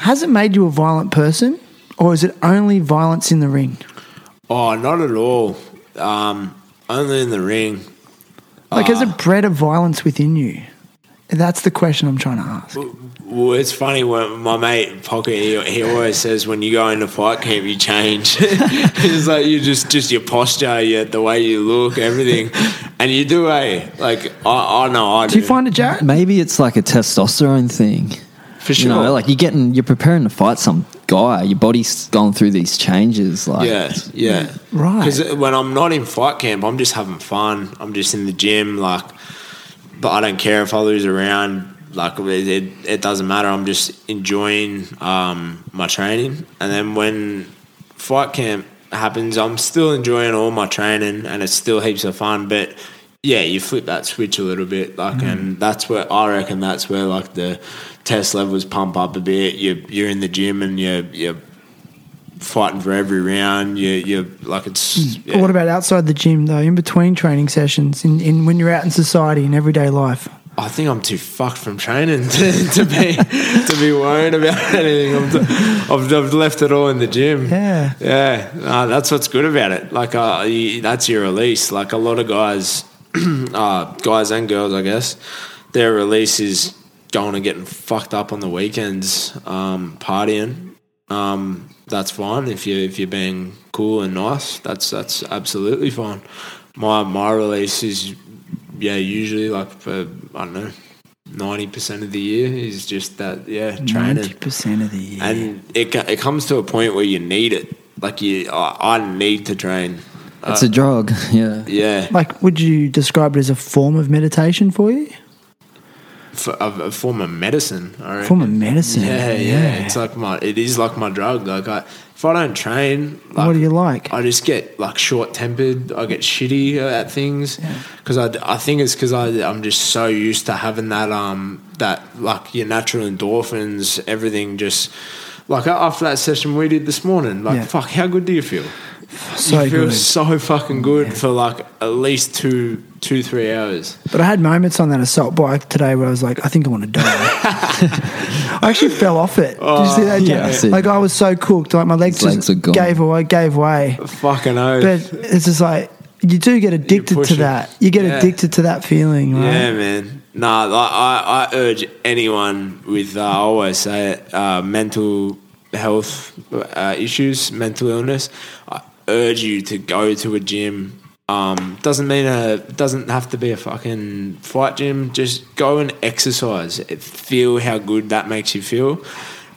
has it made you a violent person? Or is it only violence in the ring? Oh, not at all. Um, only in the ring. Like, has it bred a violence within you? That's the question I'm trying to ask. Well, it's funny when my mate Pocket he, he always says when you go into fight camp you change. it's like you just just your posture, yeah, the way you look, everything, and you do a like I, I know I do. Do you find it, Jared? Maybe it's like a testosterone thing. for You sure? know, like you're getting, you're preparing to fight some guy. Your body's gone through these changes. Like, yeah, yeah, Right. Because when I'm not in fight camp, I'm just having fun. I'm just in the gym, like, but I don't care if I lose around. Like it, it, it doesn't matter. I'm just enjoying um, my training, and then when fight camp happens, I'm still enjoying all my training, and it's still heaps of fun. But yeah, you flip that switch a little bit, like, and mm. that's where I reckon that's where like the test levels pump up a bit. You you're in the gym and you you're fighting for every round. You you like it's. Mm. But What about outside the gym, though, in between training sessions, in, in when you're out in society, in everyday life? I think I'm too fucked from training to, to be to be worried about anything. I'm t- I've, I've left it all in the gym. Yeah. yeah. No, that's what's good about it. Like, uh, you, that's your release. Like a lot of guys, uh, guys and girls, I guess, their release is going and getting fucked up on the weekends, um, partying. Um, that's fine if you if you're being cool and nice. That's that's absolutely fine. My my release is yeah usually like for I don't know ninety percent of the year is just that yeah training Ninety percent of the year. and it it comes to a point where you need it. Like you, I, I need to train. It's a drug. Yeah. Yeah, like, would you describe it as a form of meditation for you? for, a, a form of medicine. I reckon. Form of medicine. Yeah, yeah, It's like my. It is like my drug. Like I, if I don't train, like, what do you like? I just get like short tempered. I get shitty at things because I, I think it's because I'm just so used to having that um that like your natural endorphins, everything just like after that session we did this morning. Like Yeah. fuck, how good do you feel? So you feel good. so fucking good for like at least two two three hours. But I had moments on that assault bike today where I was like, I think I want to die. I actually fell off it. Did you see that? yeah, Jack? I see. Like I was so cooked. Like my legs, His legs just are gone. gave away, gave way. Fucking oath. But it's just like you do get addicted to that. You get Yeah. addicted to that feeling, right? Yeah, man. Nah, like, I, I urge anyone with, uh, I always say it, uh, mental health uh, issues, mental illness. I urge you to go to a gym. Um, doesn't mean a doesn't have to be a fucking fight gym. Just go and exercise. Feel how good that makes you feel.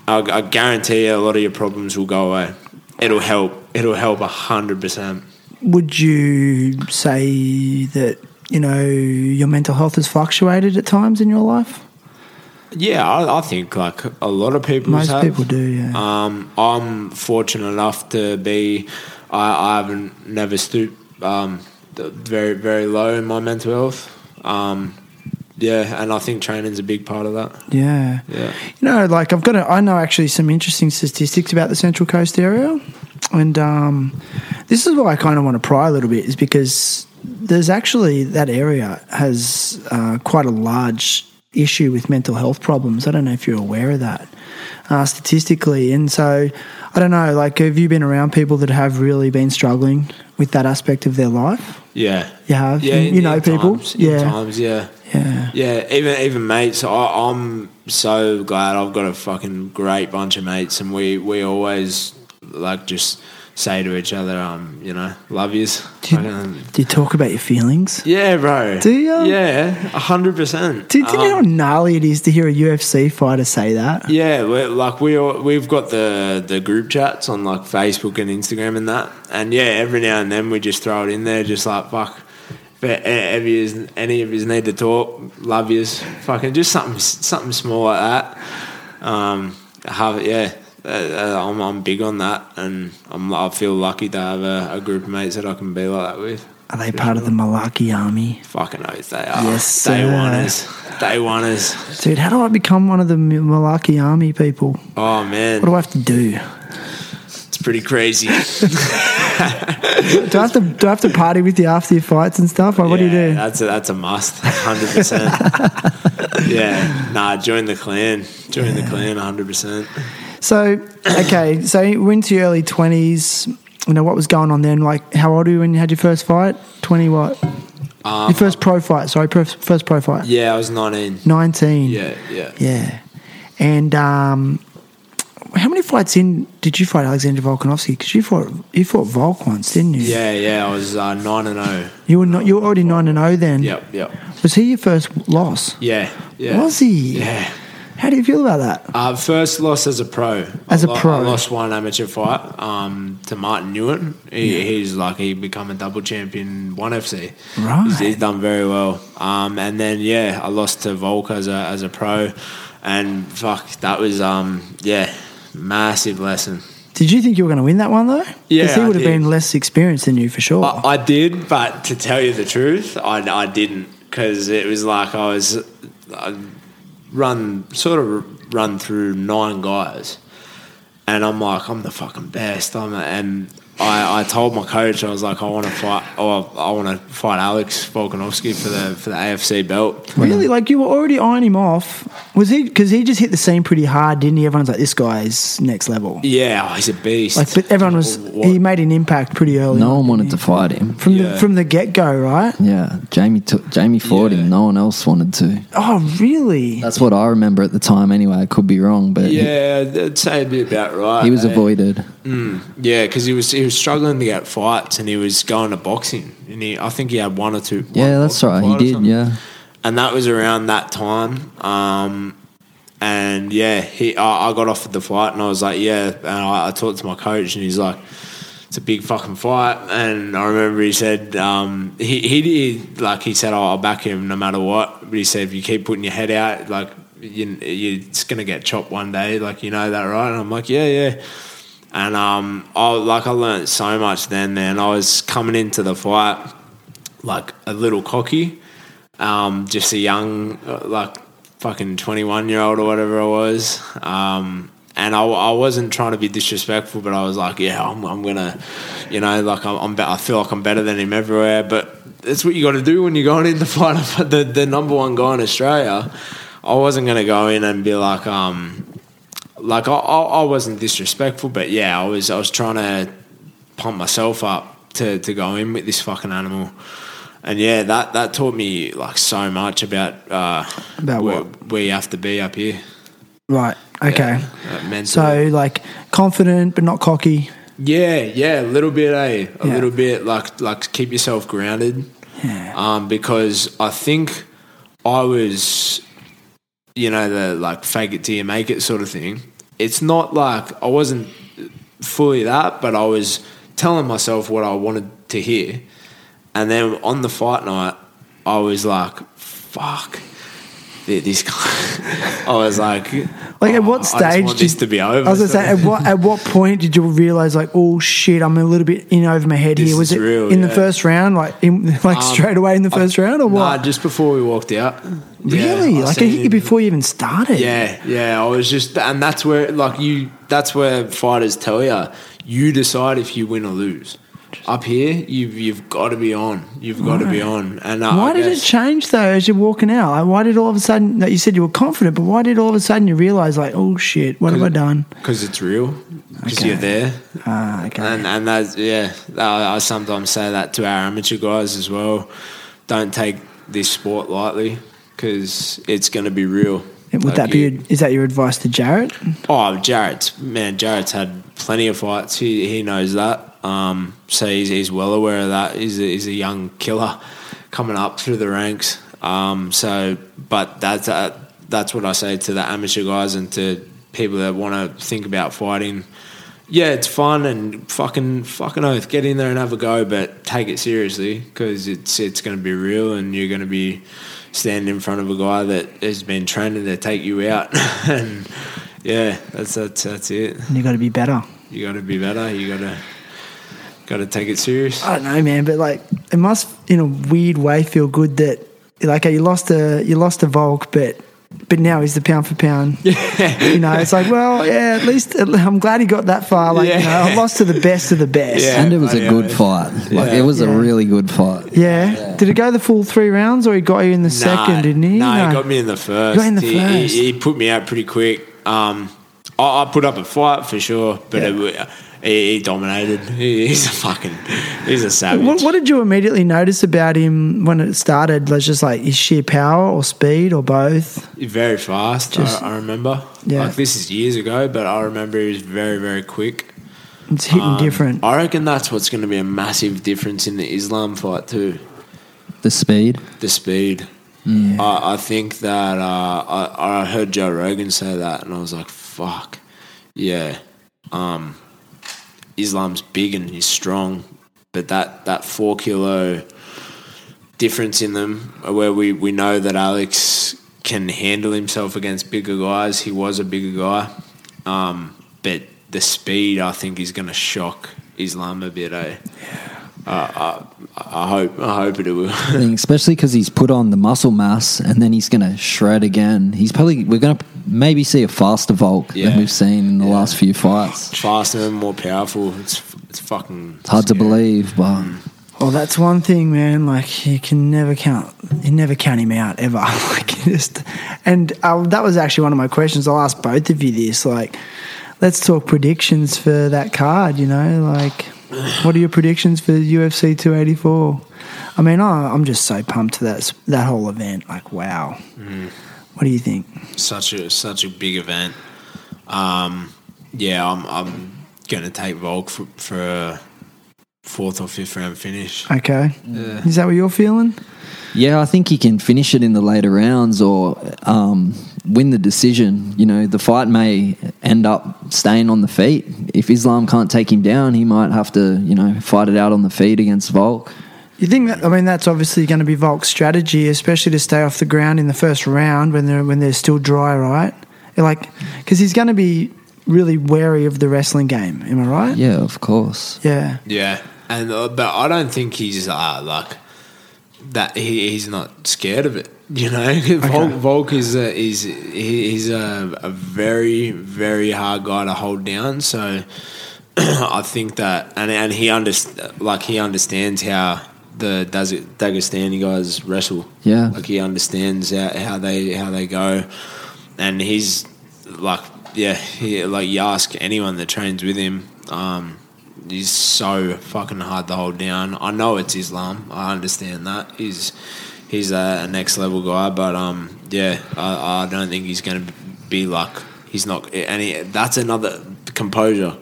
I, I guarantee you, a lot of your problems will go away. It'll help. It'll help a hundred percent. Would you say that you know your mental health has fluctuated at times in your life? Yeah, I, I think like a lot of people. Most have. people do. Yeah. Um, I'm fortunate enough to be. I, I haven't never stooped um, very very low in my mental health. Um, yeah, and I think training's a big part of that. yeah. Yeah. You know, like I've got, a, I know actually some interesting statistics about the Central Coast area, and um, this is why I kind of want to pry a little bit, is because there's actually that area has uh, quite a large issue with mental health problems. I don't know if you're aware of that uh, statistically, and so I don't know. Like, have you been around people that have really been struggling with that aspect of their life? Yeah. You have, Yeah, you, you know people, times, in yeah, times, yeah. yeah. Yeah, even even mates. I, I'm so glad I've got a fucking great bunch of mates, and we we always like just say to each other, um, you know, love yous. Do you, Fucking- do you talk about your feelings? yeah, bro. Do you? Yeah, hundred percent. Do, do you know how gnarly it is to hear a UFC fighter say that? Yeah, like we all, we've got the the group chats on like Facebook and Instagram and that, and yeah, every now and then we just throw it in there, just like fuck. A- if yous- any of you need to talk, love yous. Fucking just something something small like that. Um, have it, yeah. Uh, uh, I'm I'm big on that, and I'm I feel lucky to have a, a group of mates that I can be like that with. Are they part of the Mullarkey army? Fucking oath they are. Yes, day sir. oneers, day oneers. Dude, how do I become one of the Mullarkey army people? Oh man, What do I have to do? it's pretty crazy. Do I have to do I have to party with you after your fights and stuff? Like, what do you do? That's a, that's a must, hundred percent. Yeah, nah, join the clan, join the clan, hundred percent. So, okay, so you went to your early twenties. You know what was going on then? Like, how old were you when you had your first fight? Twenty what? your first pro fight. Sorry, pro, first pro fight. Um, Yeah, I was nineteen. Nineteen. Yeah, yeah. Yeah. And um, how many fights in did you fight Alexander Volkanovski? Because you fought you fought Volk once, didn't you? Yeah, yeah, I was uh, nine and zero. You were not. You were already nine and zero then. Yep, yep. Was he your first loss? Yeah, yeah. Was he? Yeah. How do you feel about that? Uh, first loss as a pro. As I a lo- pro. I lost one amateur fight um, to Martin Nguyen. He, He's like he become a double champion one FC. Right. He's, he's done very well. Um, and then yeah, I lost to Volk as a as a pro, and fuck, that was um yeah, massive lesson. Did you think you were going to win that one though? Yeah, Because he would have been less experienced than you for sure. I, I did, but to tell you the truth, I, I didn't because it was like I was I run sort of run through nine guys, and I'm like I'm the fucking best. I'm a, and I, I told my coach I was like I want to fight or I want to fight Alex Volkanovski for the for the AFC belt. really? Like you were already eyeing him off? Was he? Because he just hit the scene pretty hard, didn't he? Everyone's like, this guy's next level. Yeah, oh, he's a beast. Like, but everyone was. What- He made an impact pretty early. No one wanted to fight him. from Yeah. the from the get go, right? Yeah, Jamie took Jamie fought Yeah. him. No one else wanted to. Oh, really? That's what I remember at the time. Anyway, I could be wrong, but he- yeah, I'd say it'd be about right. he, was eh? avoided. Yeah, because he was he was struggling to get fights, and he was going to boxing, and he I think he had one or two. Yeah, that's right. He did. Yeah. and that was around that time. Um, and yeah, he I, I got offered the fight, and I was like, yeah. And I, I talked to my coach, and he's like, it's a big fucking fight. And I remember he said um, he he did like he said, oh, I'll back him no matter what. But he said if you keep putting your head out, like you, you it's gonna get chopped one day, like you know that, right? And I'm like, yeah, yeah. And um, I like I learned so much then. Man, I was coming into the fight like a little cocky, um, just a young, uh, like fucking twenty one year old or whatever I was. Um, and I, I wasn't trying to be disrespectful, but I was like, yeah, I'm, I'm gonna, you know, like I'm, I'm be- I feel like I'm better than him everywhere. But that's what you got to do when you're going in to fight the the number one guy in Australia. I wasn't gonna go in and be like, um, like I, I, I wasn't disrespectful, but yeah, I was I was trying to pump myself up to, to go in with this fucking animal. And yeah, that, that taught me like so much about uh, About where, where you have to be up here. Right. Okay. Uh, mentally. So like confident but not cocky. yeah, yeah, a little bit, eh? A Yeah. little bit like like keep yourself grounded. Yeah. Um, because I think I was, you know, the like fake it till you make it sort of thing. It's not like I wasn't fully that, but I was telling myself what I wanted to hear. And then on the fight night, I was like, fuck. Th- This guy. I was like, Like at "Oh, what I just want did- this to be over. I was gonna say, at what at what point did you realize like, oh shit, I'm a little bit in over my head This here? Was it real, in the first round, like in, like um, straight away in the first round, or Nah, what? just before we walked out. Really? I like I think him- before you even started. Yeah, yeah. I was just, and that's where, like, you, that's where fighters tell you, you decide if you win or lose. Up here, you've you've got to be on. You've got to be on. And uh, Why I did it change though as you're walking out? Like, why did all of a sudden that you said you were confident, but why did all of a sudden you realize like, oh shit, what have I done? Because it's real. Because Okay. you're there. Ah, okay. And and that's yeah. I, I sometimes say that to our amateur guys as well. Don't take this sport lightly because it's going to be real. Would Like that be? you- Is that your advice to Jarrett? Oh, Jarrett's man. Jarrett's had plenty of fights. He he knows that. Um, so he's, he's well aware of that. He's a, he's a young killer coming up through the ranks. Um, so, but that's uh, that's what I say to the amateur guys and to people that want to think about fighting. Yeah, it's fun and fucking fucking oath. Get in there and have a go, but take it seriously because it's it's going to be real and you're going to be standing in front of a guy that has been training to take you out. and yeah, that's that's that's it. And you got to be better. You got to be better. You got to got to take it serious. I don't know, man, but like it must, in a weird way, feel good that like you lost a you lost a Volk, but but now he's the pound for pound. Yeah. You know, it's like, well, yeah, at least I'm glad he got that far. Like, you know, Yeah. I lost to the best of the best. Yeah. and it was a I good know. fight. Like Yeah. it was Yeah. a really good fight. Yeah. Did it go the full three rounds or he got you in the second, didn't he? No, he got me in the first. Got in the he, first. He, he put me out pretty quick. Um, I, I put up a fight for sure, but Yeah. it, wa- he, he dominated. He, he's a fucking, he's a savage. What, what did you immediately notice about him when it started? Was just like his sheer power or speed or both? very fast. Just- I, I remember. Yeah. Like this is years ago, but I remember he was very, very quick. It's hitting Um, different. I reckon that's what's going to be a massive difference in the Islam fight too. The speed. The speed. I, I think that uh, I, I heard Joe Rogan say that, and I was like, "Fuck, yeah." Um, Islam's big and he's strong, but that that four kilo difference in them, where we we know that Alex can handle himself against bigger guys. He was a bigger guy, um, but the speed I think is going to shock Islam a bit. Eh? Uh, I, I hope I hope it will. especially because he's put on the muscle mass and then he's going to shred again. He's probably we're going to maybe see a faster Volk Yeah. than we've seen in the last few fights. faster and more powerful. It's it's fucking. It's hard to believe, but Well, that's one thing, man. Like you can never count, you never count him out ever. like you just, and uh, that was actually one of my questions. I'll ask both of you this. Like, let's talk predictions for that card. You know, like, what are your predictions for UFC 284? I mean, I, I'm just so pumped to that that whole event. Like, wow. What do you think? Such a such a big event. Um, yeah, I'm I'm gonna take Volk for, for a fourth or fifth round finish. Okay, is that what you're feeling? yeah, I think he can finish it in the later rounds or um, win the decision. You know, the fight may end up staying on the feet. If Islam can't take him down, he might have to, you know, fight it out on the feet against Volk. You think that? I mean, that's obviously going to be Volk's strategy, especially to stay off the ground in the first round when they're when they're still dry, right? Like, because he's going to be really wary of the wrestling game. Am I right? Yeah, of course. Yeah. Yeah, and uh, but I don't think he's uh, like that. He, he's not scared of it. You know, Volk, Volk is a, is he's a, a very very hard guy to hold down. So I think that and and he underst- like he understands how the Dagestani guys wrestle. Yeah. like he understands how, how they how they go, and he's like yeah, he, like you ask anyone that trains with him. Um, he's so fucking hard to hold down. I know it's Islam. I understand that. He's he's a, next level guy, but um, yeah, I, I don't think he's going to be luck. he's not. And he, that's another composure.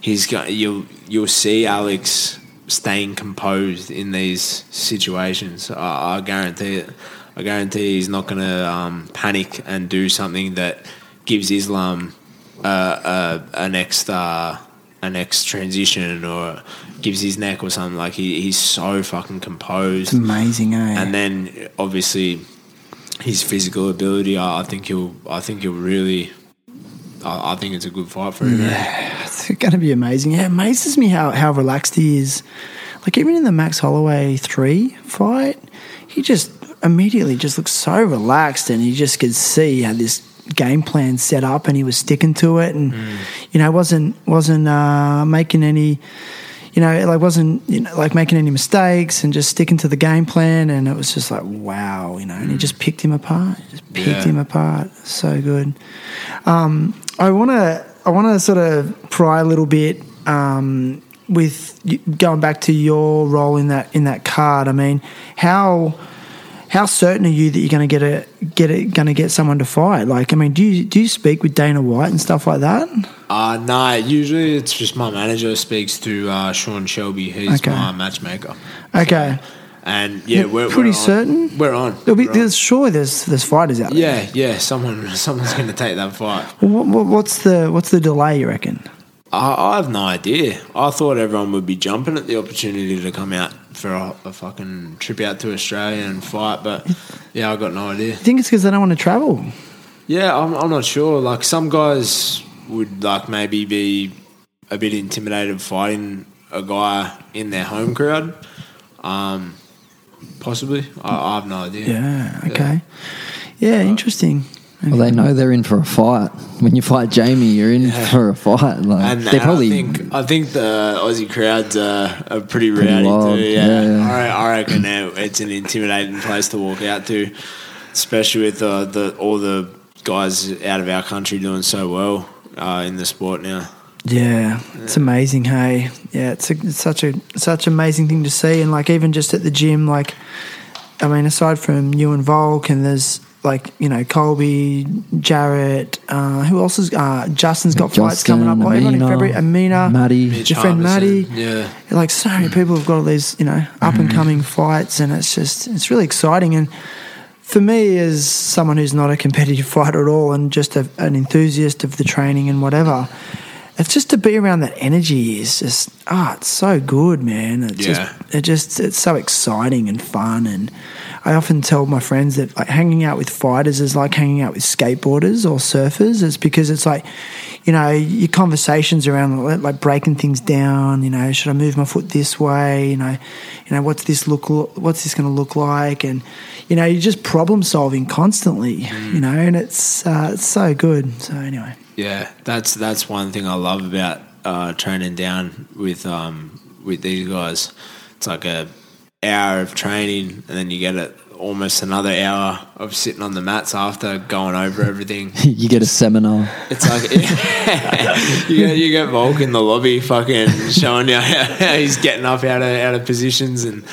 He's got you'll you'll see Alex staying composed in these situations. I, I guarantee it. I guarantee he's not going to um, panic and do something that gives Islam uh, uh, a next uh, a next transition or gives his neck or something. Like he, he's so fucking composed. It's amazing, eh? And then obviously his physical ability. I, I think he'll. I think he'll really. I, I think it's a good fight for him. Yeah, it's going to be amazing. Yeah, it amazes me how, how relaxed he is. Like, even in the Max Holloway 3 fight, he just immediately just looked so relaxed and you just could see he had this game plan set up and he was sticking to it and, you know, wasn't, wasn't uh, making any you know, it like wasn't you know, like making any mistakes and just sticking to the game plan. And it was just like, wow, you know, and he just picked him apart, just picked Yeah. him apart. So good. Um, I want to, I want to sort of pry a little bit um, with going back to your role in that in that card. I mean, how how certain are you that you're going to get a get a, going to get someone to fight? Like, I mean, do you do you speak with Dana White and stuff like that? Uh, no, usually it's just my manager speaks to uh, Sean Shelby. He's Okay. my matchmaker. Okay, And yeah, You're we're pretty we're certain? We're on. There'll be, We're on. there's surely there's there's fighters out there. Yeah, yeah. Someone, someone's going to take that fight. What, what, what's the what's the delay? You reckon? I, I have no idea. I thought everyone would be jumping at the opportunity to come out for a, a fucking trip out to Australia and fight, but yeah, I got no idea. I think it's because they don't want to travel. Yeah, I'm, I'm not sure. Like some guys would like maybe be a bit intimidated fighting a guy in their home crowd. Um, possibly, I, I have no idea. Yeah. Okay. Yeah. Interesting. Well, they know they're in for a fight. When you fight Jamie, you're in for a fight. Like And, they probably I think I think the Aussie crowds are, are pretty Pretty rowdy wild, too. Yeah, yeah, yeah. I, I reckon it's an intimidating place to walk out to, especially with uh, the all the guys out of our country doing so well uh, in the sport now. Yeah, it's amazing. Hey, yeah, it's, a, it's such a such an amazing thing to see, and like even just at the gym, like I mean, aside from you and Volk, and there's like you know Colby, Jarrett, uh, who else is uh, Justin's got fights coming up. Oh, everyone in February, Amina, Maddie. Mitch your friend Maddie. Yeah. like so many people have got all these you know up and coming fights and it's just it's really exciting and for me as someone who's not a competitive fighter at all and just a, an enthusiast of the training and whatever it's just to be around that energy is just ah it's so good man it's Yeah. just it just it's so exciting and fun and I often tell my friends that like hanging out with fighters is like hanging out with skateboarders or surfers. It's because it's like, you know, your conversations around like like breaking things down. You know, should I move my foot this way? You know, you know what's this look? What's this going to look like? And you know, you're just problem solving constantly. You know, and it's uh, it's so good. So anyway, Yeah, that's that's one thing I love about uh, training down with um, with these guys. It's like a hour of training, and then you get it almost another hour of sitting on the mats after going over everything. you get a seminar. It's like you get you get Volk in the lobby, fucking showing you how, how he's getting up out of out of positions, and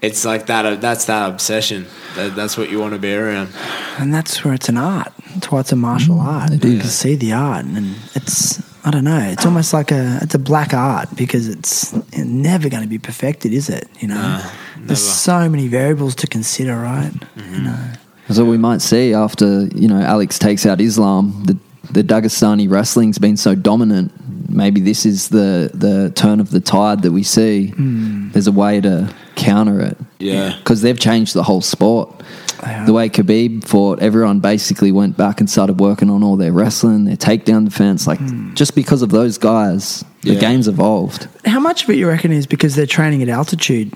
it's like that. That's that obsession. That, that's what you want to be around. and that's where it's an art. That's why it's a martial mm. art. it You is. can see the art, and it's I don't know. It's almost like a it's a black art because it's never going to be perfected, is it? You know, Nah, there's so many variables to consider, right? You mm-hmm. know, So we might see after you know Alex takes out Islam, the the Dagestani wrestling's been so dominant. Maybe this is the the turn of the tide that we see. Mm. There's a way to counter it. Yeah. because they've changed the whole sport. They have. The way Khabib fought, everyone basically went back and started working on all their wrestling, their takedown defense. Like hmm. just because of those guys, the Yeah. game's evolved. how much of it you reckon is because they're training at altitude?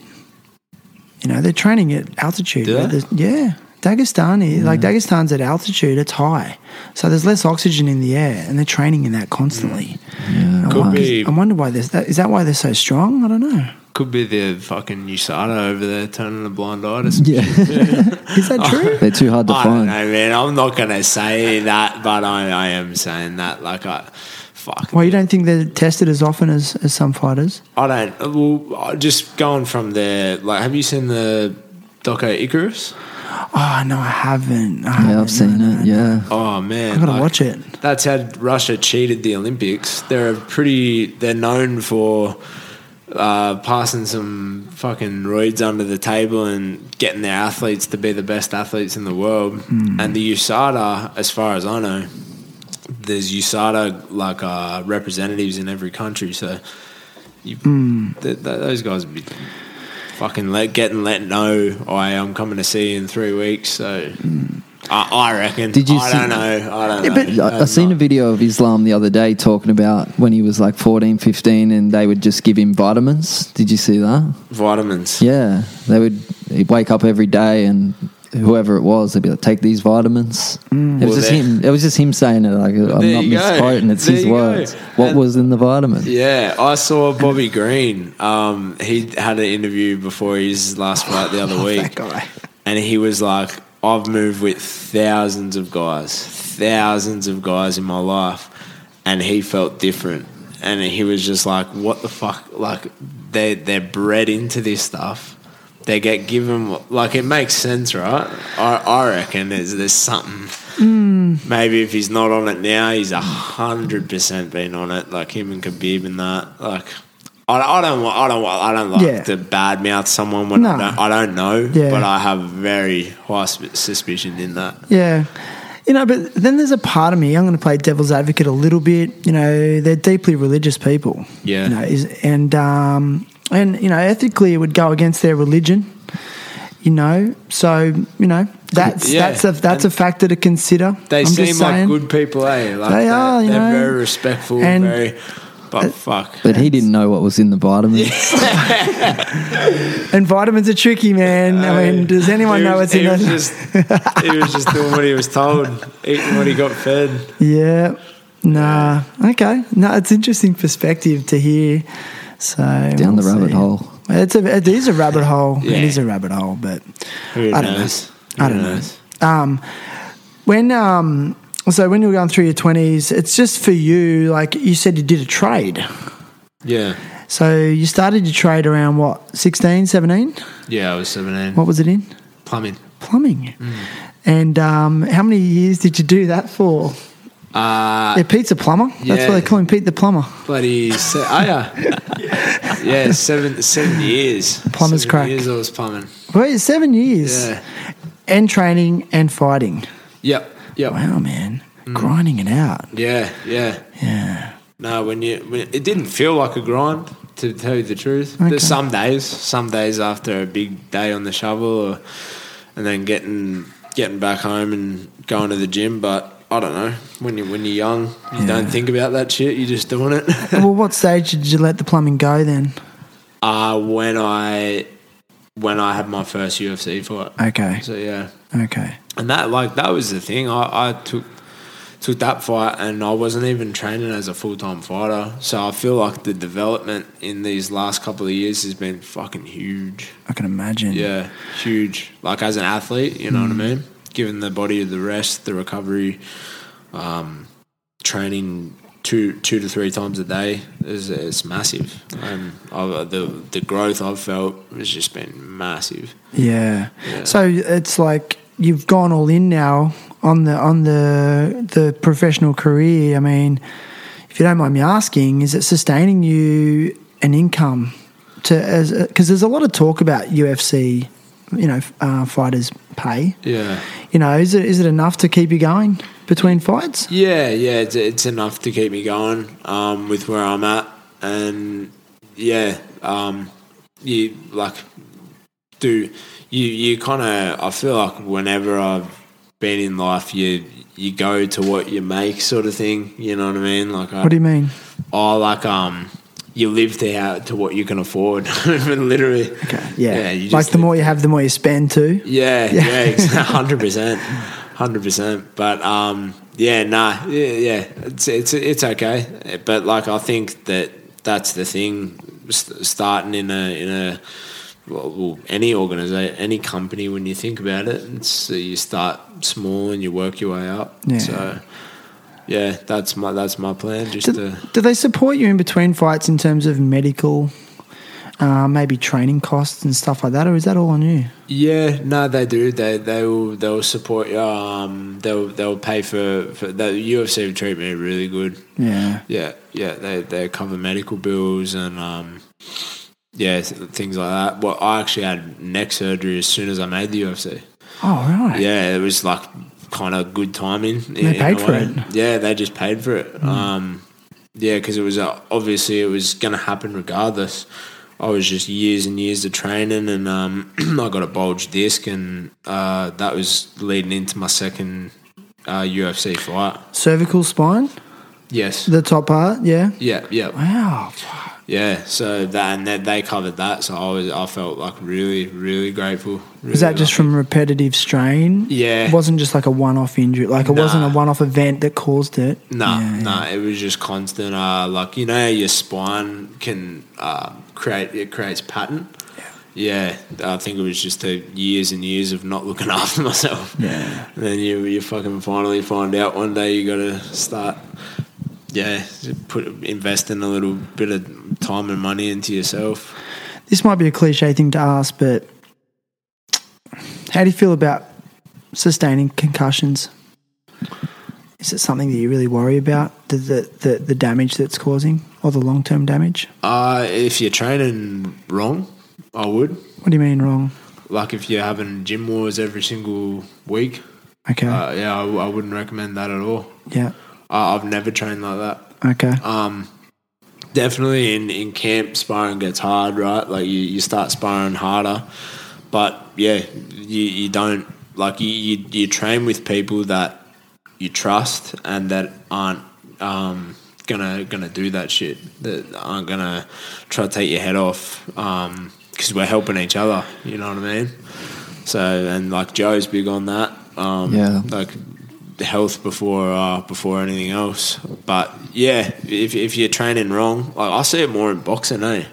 You know, they're training at altitude. Do they? Yeah. Dagestani, like mm. Dagestan's at altitude, it's high. So there's less oxygen in the air and they're training in that constantly. I, Could wonder, be. I wonder why there's that. Is that why they're so strong? I don't know. Could be the fucking USADA over there turning a blind eye to some Yeah, Is that true? they're too hard to I don't find. know, man. I'm not gonna say that, but I, I am saying that. Like, I, fuck. Well, you don't think they're tested as often as, as some fighters? I don't. Well, I- just going from there. Like, have you seen the Doco Icarus? Oh no, I haven't. I haven't. I've seen No, no, it. no. Yeah, Oh man, I gotta like, watch it. That's how Russia cheated the Olympics. They're a pretty. They're known for uh, passing some fucking roids under the table and getting their athletes to be the best athletes in the world. And the USADA, as far as I know, there's USADA like uh, representatives in every country. So you, th- th- those guys would be fucking let, getting let know. Oh, I'm coming to see you in three weeks. So. I, I reckon. Did you I see- don't know. I don't Yeah, know. but- I, I seen a video of Islam the other day talking about when he was like 14, 15 and they would just give him vitamins. Did you see that? vitamins. Yeah, they would he'd wake up every day and whoever it was, they'd be like, "Take these vitamins." It was Mm. Well, just him. It was just him saying it. Like I'm not misquoting. It's There his you go. words. What And- was in the vitamin? Yeah, I saw Bobby Green. Um, he had an interview before his last fight the other week, and he was like, "I've moved with thousands of guys, thousands of guys in my life," and he felt different. And he was just like, "What the fuck? Like they they're bred into this stuff." They get given like it makes sense, right? I, I reckon there's there's something. Maybe if he's not on it now, he's a hundred percent been on it. Like him and Khabib and that. Like I, I don't want I don't want I don't like Yeah. to badmouth someone when I, don't, I don't know. Yeah. But I have very high suspicion in that. Yeah. You know, but then there's a part of me, I'm going to play devil's advocate a little bit. You know, they're deeply religious people. Yeah. You know, is, and, um, and, you know, ethically it would go against their religion, you know. So, you know, that's, Yeah. that's, a, that's a factor to consider. They I'm seem like good people, eh? Like They are, you They're know. very respectful, And- uh, very. But fuck. But he didn't know what was in the vitamins. And vitamins are tricky, man. I mean, does anyone He know was- what's in he was it? just he was just doing what he was told, eating what he got fed. Yeah. Nah. Okay. No, it's interesting perspective to hear. So Down the we'll rabbit see. hole. It's a it is a rabbit hole. Yeah. It is a rabbit hole, but Who I don't know. knows? I Who don't know. um, when um, so when you were going through your twenties, it's just for you. Like you said, you did a trade. Yeah, So you started your trade around what 16, 17? yeah. I was seventeen. What was it in? Plumbing. Plumbing. Mm. And um, how many years did you do that for? Uh, Yeah, Pete's a plumber. That's yeah. why they call him Pete the plumber. bloody. Se- oh yeah, yeah. Seven seven years. Plumber's seven crack. Years I was plumbing. Wait, seven years. Yeah. And training and fighting. Yep. Yep. Wow, man. Mm. Grinding it out. Yeah. Yeah. Yeah. No, when you when it didn't feel like a grind. To tell you the truth, Okay. there's some days, some days after a big day on the shovel, or and then getting getting back home and going to the gym. But I don't know when you when you're young, you don't think about that shit. You're just doing it. well, what stage did you let the plumbing go then? uh, when I when I had my first UFC fight. Okay. So yeah, Okay. and that like that was the thing. I, I took took that fight, and I wasn't even training as a full time fighter. So I feel like the development in these last couple of years has been fucking huge. I can imagine. Yeah, huge. Like as an athlete, you know what I mean. Giving the body the rest, the recovery, um, training two two to three times a day is is massive, and the the growth I've felt has just been massive. Yeah. Yeah. So it's like you've gone all in now on the on the the professional career. I mean, if you don't mind me asking, is it sustaining you an income to as because there's a lot of talk about UFC, you know, uh, fighters pay. Yeah, You know, is it is it enough to keep you going between fights? yeah, yeah. It's it's enough to keep me going um, with where I'm at, and yeah, um, you like do you you kind of I feel like whenever I've been in life, you you go to what you make, sort of thing. You know what I mean? Like I, What do you mean? oh, like um, you live to how, to what you can afford, literally. Okay. Yeah. you like the more you have, the more you spend too. yeah, yeah, hundred percent, hundred percent. But um, yeah, nah, yeah, yeah, it's it's it's okay. But like, I think that that's the thing. st- Starting in a in a well, any organization, any company, when you think about it, it's you start small and you work your way up. Yeah. So yeah, that's my that's my plan. Just Do, to do they support you in between fights in terms of medical, uh, maybe training costs and stuff like that, or is that all on you? Yeah, no, they do. They they will they will support you. Um, they'll they'll pay for for the UFC will treat me really good. Yeah. Yeah, yeah. They they cover medical bills and um, yeah, things like that. Well, I actually had neck surgery as soon as I made the UFC. Oh right. Yeah, it was like kind of good timing. in- They paid for it. Yeah, they just paid for it. Um, yeah, because it was uh, obviously it was going to happen regardless. I was just years and years of training, and um, I got a bulge disc, and uh, that was leading into my second uh, UFC fight. Cervical spine, Yes. the top part. Yeah. Yeah, yeah, Wow. Yeah. So that and that they covered that, so I was I felt like really, really grateful. Was that really just from repetitive strain? Yeah. It wasn't just like a one-off injury. Like it wasn't a one-off event that caused it. No, Yeah, no, it was just constant. Uh, like you know, your spine can uh, create it creates pattern. Yeah, yeah, I think it was just a years and years of not looking after myself. Yeah. and then you you fucking finally find out one day you got to start. Yeah, put invest in a little bit of time and money into yourself. This might be a cliche thing to ask, but How do you feel about sustaining concussions? Is it something that you really worry about the the, the, the damage that's causing or the long term damage? Uh, if you're training wrong, I would. What do you mean wrong? Like if you're having gym wars every single week, Okay, uh, yeah, I, I wouldn't recommend that at all. yeah, I, I've never trained like that. okay, Um, definitely in, in camp, sparring gets hard, right? Like you, you start sparring harder, but yeah, you, you don't like you, you you train with people that you trust and that aren't um, gonna gonna do that shit. That aren't gonna try to take your head off because we're helping each other. You know what I mean? So and like Joe's big on that. Um, Yeah. like health before uh, before anything else. But yeah, if if you're training wrong, like I see it more in boxing, eh?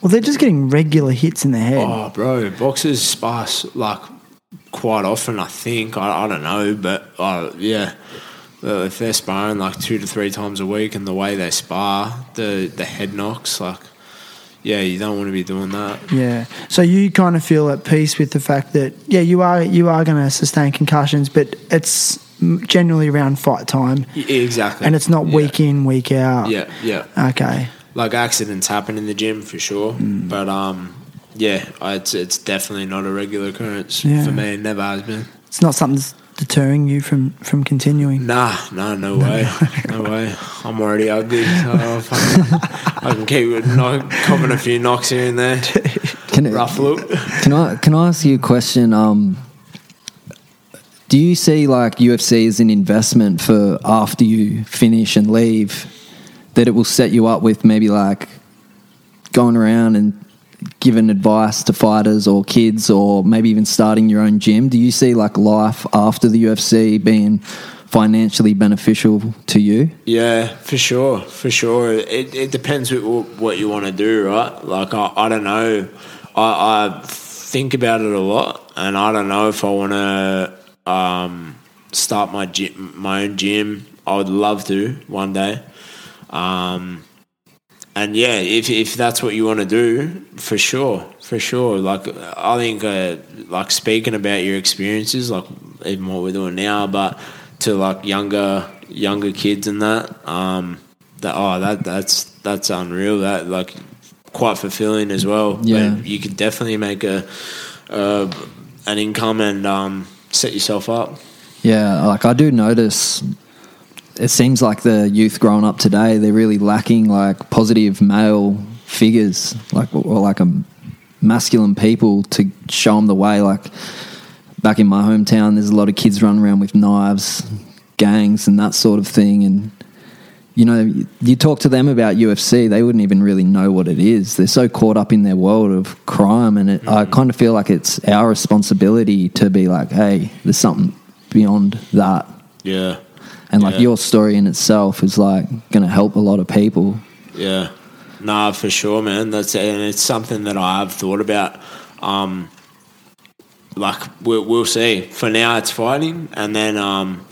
Well, they're just getting regular hits in the head. Oh, bro, boxers sparse like quite often. I think I, I don't know, but uh, yeah, Uh, if they're sparring like two to three times a week, and the way they spar, the the head knocks, like yeah, you don't want to be doing that. Yeah. So you kind of feel at peace with the fact that yeah, you are you are going to sustain concussions, but it's generally around fight time, Exactly, and it's not Yeah. week in week out. Yeah, yeah. Okay. like accidents happen in the gym for sure, Mm. but um, yeah, it's it's definitely not a regular occurrence Yeah. for me. Never has been. It's not something that's deterring you from from continuing. Nah, nah, no way, no way. I'm already ugly. So I'll fucking- I can keep knock, copping a few knocks here and there. Can, Rough look. can I can I ask you a question? Um, do you see like UFC as an investment for after you finish and leave, that it will set you up with maybe like going around and giving advice to fighters or kids or maybe even starting your own gym? Do you see like life after the UFC being financially beneficial to you? Yeah, for sure, for sure. It, it depends what, you want to do, right? Like I, I don't know. I, I think about it a lot, and I don't know if I want to um, start my gym, my own gym. I would love to one day. Um, and yeah, if if that's what you want to do, for sure, for sure. Like I think, uh, like speaking about your experiences, like even what we're doing now, but to like younger younger kids and that, um, that oh that that's that's unreal. That like quite fulfilling as well. Yeah. You could definitely make a uh, an income and um, set yourself up. Yeah, like I do notice it seems like the youth growing up today, they're really lacking like positive male figures, like or like a masculine people to show them the way. Like back in my hometown, there's a lot of kids running around with knives, gangs, and that sort of thing. And you know, you- talk to them about UFC, they wouldn't even really know what it is. They're so caught up in their world of crime, and it, I mm. kind of feel like it's our responsibility to be like, hey, there's something beyond that. Yeah. And like Yeah. your story in itself is like going to help a lot of people. Yeah, nah, for sure, man. That's and it's something that I have thought about. Um, like we'll, we'll see. For now, it's fighting, and then um,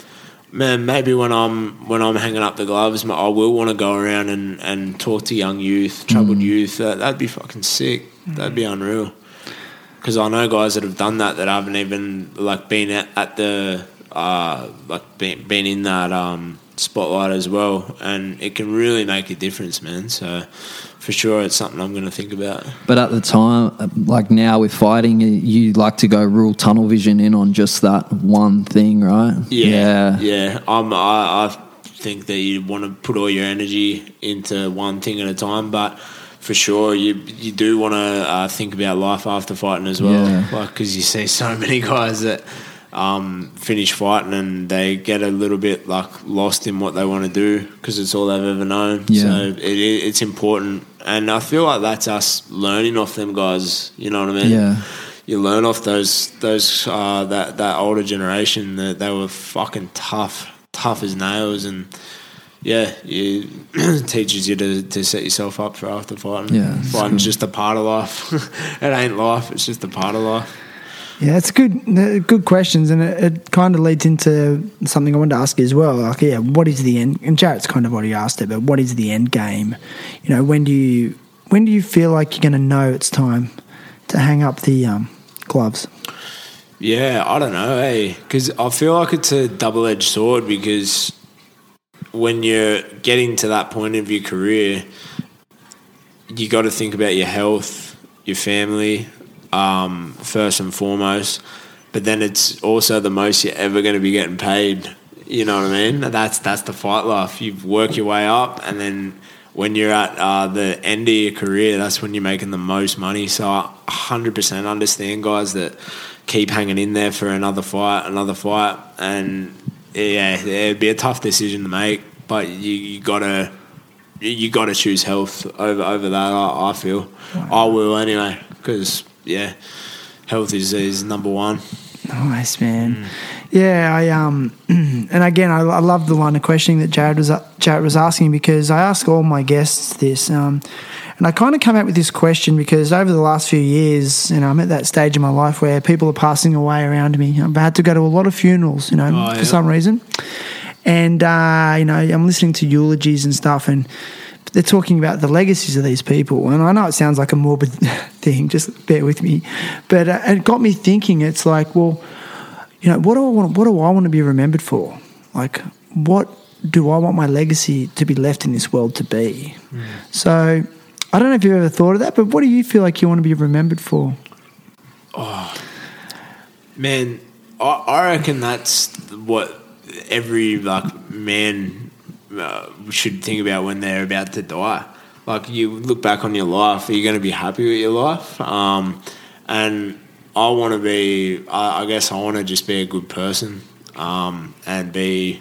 man, maybe when I'm when I'm hanging up the gloves, I will want to go around and, and talk to young youth, troubled youth. That that'd be fucking sick. That'd be unreal. Because I know guys that have done that that haven't even like been at, at the uh, like been, been in that um, spotlight as well, and it can really make a difference, man. So for sure, it's something I'm going to think about. But at the time, uh, like now with fighting, you like to go real tunnel vision in on just that one thing, right? Yeah, yeah. I'm, I, I think that you want to put all your energy into one thing at a time, but for sure, you you do want to uh, think about life after fighting as well, Yeah. like because you see so many guys that um, finish fighting and they get a little bit like lost in what they want to do because it's all they've ever known. Yeah. So it, it, it's important, and I feel like that's us learning off them guys. You know what I mean? Yeah. you learn off those those uh, that that older generation that they were fucking tough, tough as nails, and yeah, it teaches you to, to set yourself up for after fighting. Yeah, fighting's just a part of life. it ain't life; it's just a part of life. Yeah, it's good. Good questions, and it, it kind of leads into something I wanted to ask you as well. Like, yeah, what is the end? And Jarrett's kind of already asked it, but what is the end game? You know, when do you when do you feel like you're going to know it's time to hang up the um, gloves? Yeah, I don't know, hey, because I feel like it's a double edged sword because when you're getting to that point of your career, you got to think about your health, your family, um, first and foremost. But then it's also the most you're ever going to be getting paid. You know what I mean? That's that's the fight life. You work your way up, and then when you're at uh, the end of your career, that's when you're making the most money. So I 100% understand guys that keep hanging in there for another fight, another fight, and yeah, it'd be a tough decision to make. But you, you gotta you got to choose health over over that. I, I feel I will anyway because yeah, health is is number one. Nice man. Yeah, I um, and again, I, I love the line of questioning that Jared was Jared was asking because I ask all my guests this, um, and I kind of come out with this question because over the last few years, you know, I'm at that stage in my life where people are passing away around me. I've had to go to a lot of funerals, you know, Oh, for yeah. some reason, and uh, you know, I'm listening to eulogies and stuff, and they're talking about the legacies of these people. And I know it sounds like a morbid thing, just bear with me. But uh, it got me thinking, it's like, well, you know, what do I want, what do I want to be remembered for? Like, what do I want my legacy to be left in this world to be? So I don't know if you've ever thought of that, but what do you feel like you want to be remembered for? Oh, man, I, I reckon that's what every like man uh, should think about when they're about to die. Like you look back on your life, are you going to be happy with your life? Um, and I want to be. I, I guess I want to just be a good person um, and be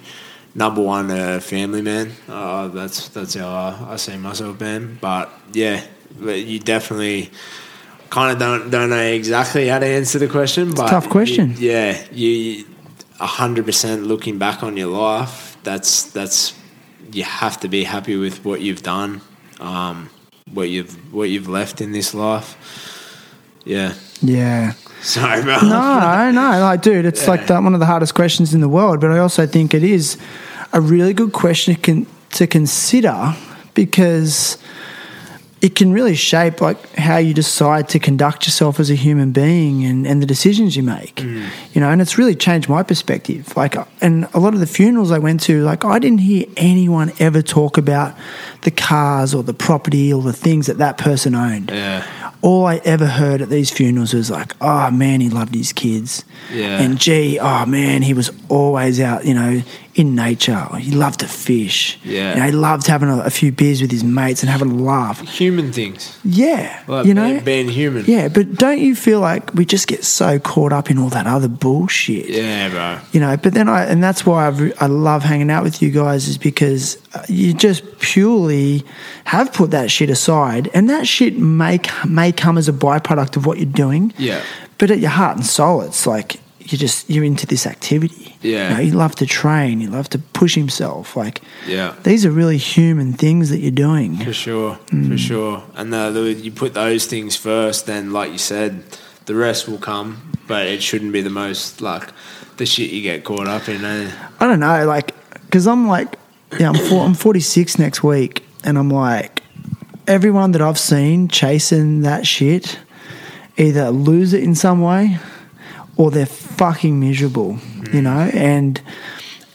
number one a family man. Uh, that's that's how I, I see myself, man. But yeah, but you definitely kind of don't don't know exactly how to answer the question. But tough question. you- yeah, you hundred percent looking back on your life. That's that's you have to be happy with what you've done, um, what you've what you've left in this life. Yeah, Yeah. sorry, bro. No, no, like, dude, it's like the, one of the hardest questions in the world. But I also think it is a really good question to, con- to consider because it can really shape like how you decide to conduct yourself as a human being and, and the decisions you make. Mm. You know, and it's really changed my perspective. Like, uh, and a lot of the funerals I went to, like, I didn't hear anyone ever talk about the cars or the property or the things that that person owned Yeah, all I ever heard at these funerals was like, oh man, he loved his kids. Yeah. And gee, oh man, he was always out, you know, in nature. He loved to fish. Yeah. You know, he loved having a, a few beers with his mates and having a laugh. human things. Yeah. Like you know? being, human. yeah, but don't you feel like we just get so caught up in all that other bullshit? yeah, bro. you know but then i and that's why I've, i love hanging out with you guys is because uh, you just purely have put that shit aside and that shit may may come as a byproduct of what you're doing Yeah. but at your heart and soul it's like you just you're into this activity Yeah. you, know, you love to train you love to push himself like Yeah. these are really human things that you're doing For sure, Mm. for sure. And the, the, you put those things first, then, like you said, the rest will come. But it shouldn't be the most like the shit you get caught up in. Eh? I don't know, like, because I'm like, yeah, I'm, four, I'm 46 next week, and I'm like, everyone that I've seen chasing that shit either lose it in some way or they're fucking miserable, you know? And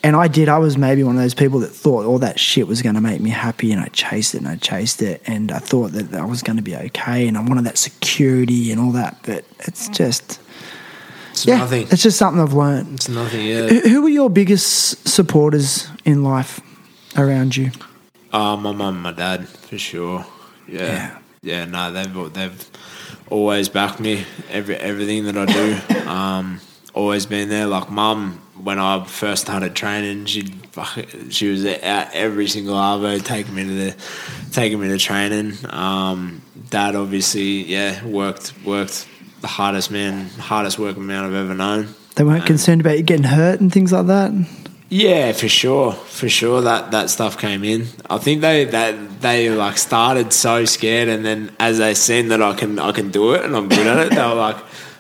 and I did. I was maybe one of those people that thought all that shit was going to make me happy, and I chased it and I chased it, and I thought that I was going to be okay, and I wanted that security and all that. But it's just, It's yeah, nothing. it's just something I've learned. It's nothing. Yeah. Who who were your biggest supporters in life around you? Uh, my mum, and my dad, for sure. Yeah, yeah. no, they've they've always backed me. Every everything that I do, um, always been there. Like mum, when I first started training, she she was out every single arvo, taking me to the taking me to training. Um, dad, obviously, yeah, worked worked the hardest man, hardest working man I've ever known. They weren't Um, concerned about you getting hurt and things like that. Yeah, for sure, for sure that that stuff came in. I think they that they like started so scared, and then as they seen that I can I can do it and I'm good at it, they were like,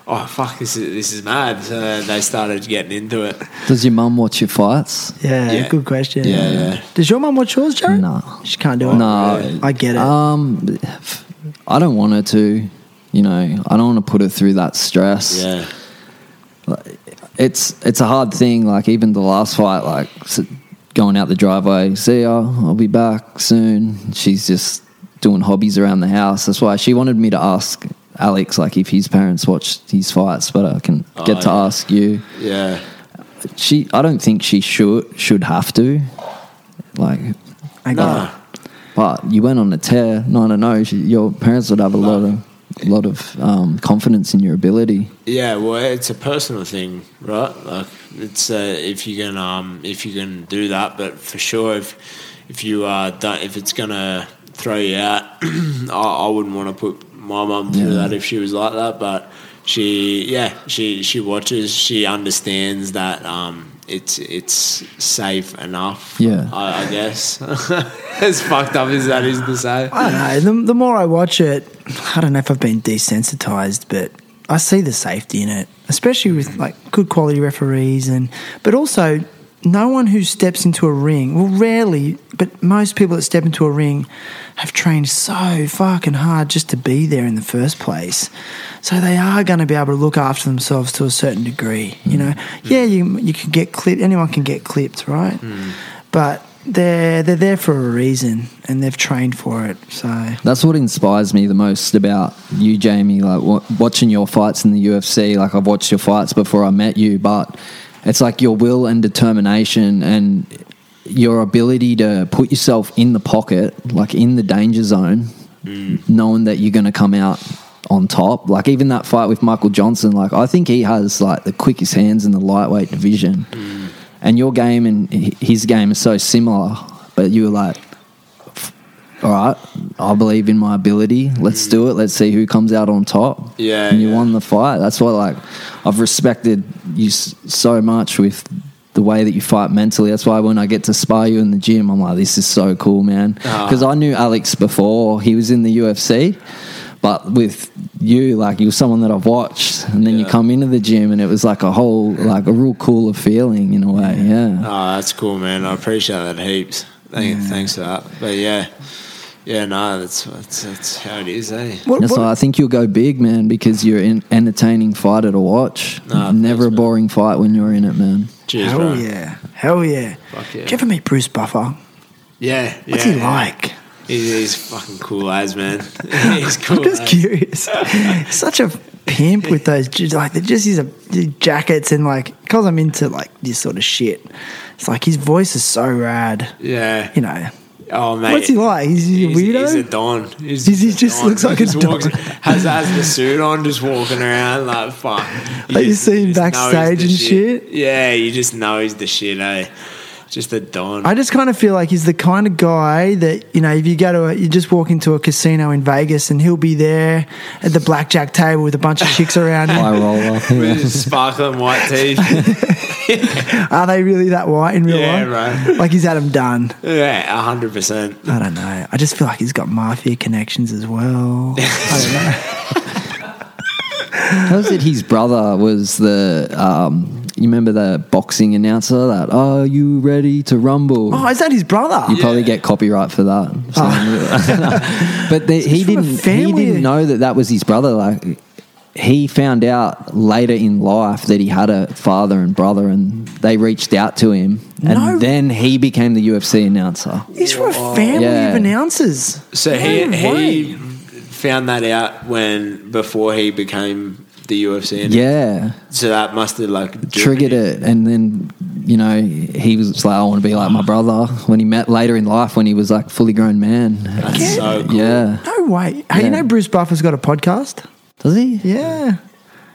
"Oh fuck, this is this is mad." So they started getting into it. Does your mum watch your fights? Yeah, Yeah. good question. Yeah, yeah. Does your mum watch yours, Jared? No. She can't do it. No. I get it. Um, I don't want her to. You know, I don't want to put her through that stress. Yeah, it's it's a hard thing. Like even the last fight, like going out the driveway, see ya, I'll be back soon. She's just doing hobbies around the house. That's why she wanted me to ask Alex like if his parents watched his fights, but I can oh, get to yeah. ask you. Yeah. She, I don't think she should should have to. Like, I No. got but you went on a tear, No, no, no. Your parents would have a lot of a lot of um, confidence in your ability. Yeah, well, it's a personal thing, right? Like it's uh, if you can um, if you can do that, but for sure, if if you uh, don't, if it's gonna throw you out, I, I wouldn't want to put my mum through Yeah. that if she was like that. But she, yeah, she she watches, she understands that um, it's it's safe enough. Yeah. I, I guess as fucked up as that is to say. I don't know. The, the more I watch it, I don't know if I've been desensitized, but I see the safety in it, especially with mm. like good quality referees, and but also no one who steps into a ring. Well, rarely, but most people that step into a ring have trained so fucking hard just to be there in the first place. So they are going to be able to look after themselves to a certain degree. You mm. know, mm. yeah, you you can get clipped. Anyone can get clipped, right? But they're they're there for a reason, and they've trained for it. So That's what inspires me the most about you, Jamie. Like wa watching your fights in the UFC. Like I've watched your fights before I met you, but it's like your will and determination and your ability to put yourself in the pocket, like in the danger zone, mm. knowing that you're going to come out on top. Like even that fight with Michael Johnson. Like I think he has like the quickest hands in the lightweight division, mm. And your game and his game is so similar. But you were like all right, I believe in my ability. Let's do it. Let's see who comes out on top. Yeah, and you yeah. won the fight. That's why, like, I've respected you so much with the way that you fight mentally. That's why when I get to spar you in the gym, I'm like, this is so cool, man. Ah. Because I knew Alex before he was in the UFC. But with you, like you were someone that I've watched, and then you come into the gym, and it was like a whole, like a real cooler feeling in a way. Yeah, Oh, that's cool, man. I appreciate that heaps. Thank, Thanks for that. But yeah, yeah, no, that's that's, that's how it is, eh? what, what- why I think you'll go big, man, because you're an entertaining fighter to watch. Nah, Never thanks, a man. boring fight when you're in it, man. Cheers, hell bro. yeah, hell yeah. Fuck yeah. Did you ever meet Bruce Buffer? Yeah, What's yeah, he yeah. like? He's, he's fucking cool as man. he's cool. I'm just as. curious. Such a pimp with those, like they're just his jackets and like because I'm into like this sort of shit. It's like his voice is so rad. Yeah. You know, Oh mate. what's he like? Is he a He's, weirdo? he's a don. He's, He's- he just don. looks like a Just don. walks- Has, has the suit on, just walking around like fuck. Like you see him he's backstage and shit? Yeah, you just know he's the shit, eh? Just a don. I just kind of feel like he's the kind of guy that you know, if you go to a, you just walk into a casino in Vegas and he'll be there at the blackjack table with a bunch of chicks around him. I roll off. With his sparkling white teeth. Are they really that white in real Yeah, life? right. Like he's had them done. yeah, hundred percent. I don't know. I just feel like he's got mafia connections as well. I don't know. How was it his brother was the, um, you remember the boxing announcer that, are you ready to rumble? Oh, is that his brother? you probably get copyright for that. Oh. So- but the, he didn't. He didn't know that that was his brother. Like he found out later in life that he had a father and brother, and they reached out to him, and No. then he became the UFC announcer. He's from a family Yeah. of announcers. So he No he way. found that out when before he became the UFC. And Yeah, So that must have like triggered it, and then you know he was like, "I want to be like my brother." When he met later in life, when he was like fully grown man. That's so cool. Yeah, No way. Hey, you know Bruce Buffer's got a podcast? does he? Yeah.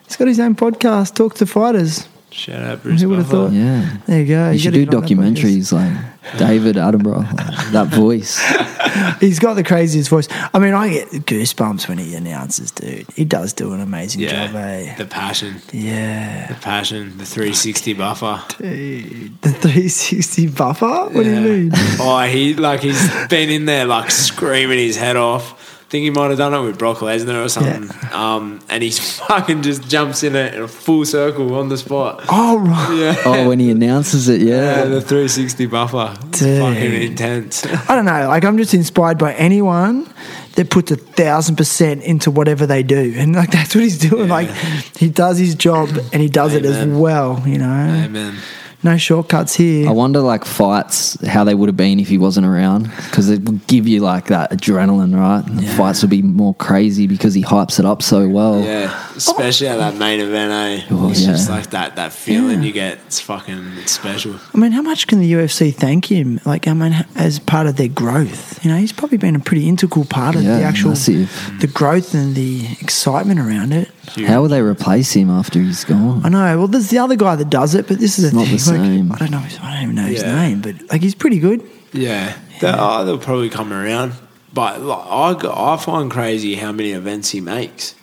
He's got his own podcast, Talk to Fighters. Shout out Bruce. Who would have thought? Yeah. There you go. You should do get on that documentaries like David Attenborough, like, that voice. He's got the craziest voice. I mean, I get goosebumps when he announces, dude. He does do an amazing Yeah, job, eh? the passion, Yeah. the passion, the 360 buffer. Dude. The 360 buffer? What do you mean? Oh, he like he's been in there like screaming his head off, think he might have done it with Brock Lesnar or something. Um, and he fucking just jumps in it in a full circle on the spot. Oh right. Yeah. Oh, when he announces it, Yeah, yeah. the 360 buffer. Dude. fucking intense. I don't know. Like I'm just inspired by anyone that puts a thousand percent into whatever they do, and like that's what he's doing. Like he does his job and he does it as well. You know, Amen. No shortcuts here. I wonder, like fights, how they would have been if he wasn't around, because it would give you like that adrenaline, right? And the Fights would be more crazy because he hypes it up so well. Yeah, especially at that main event, eh? Oh, it's just like that that feeling Yeah. you get. It's fucking it's special. I mean, how much can the UFC thank him? Like, I mean, as part of their growth. You know, he's probably been a pretty integral part of Yeah, the actual massive. the growth and the excitement around it. How will they replace him after he's gone? I know. Well, there's the other guy that does it, but this is the not thing. the like, same. I don't know. his- I don't even know his Yeah. name, but like he's pretty good. Yeah, They, oh, they'll probably come around. But like, I, go- I find crazy how many events he makes.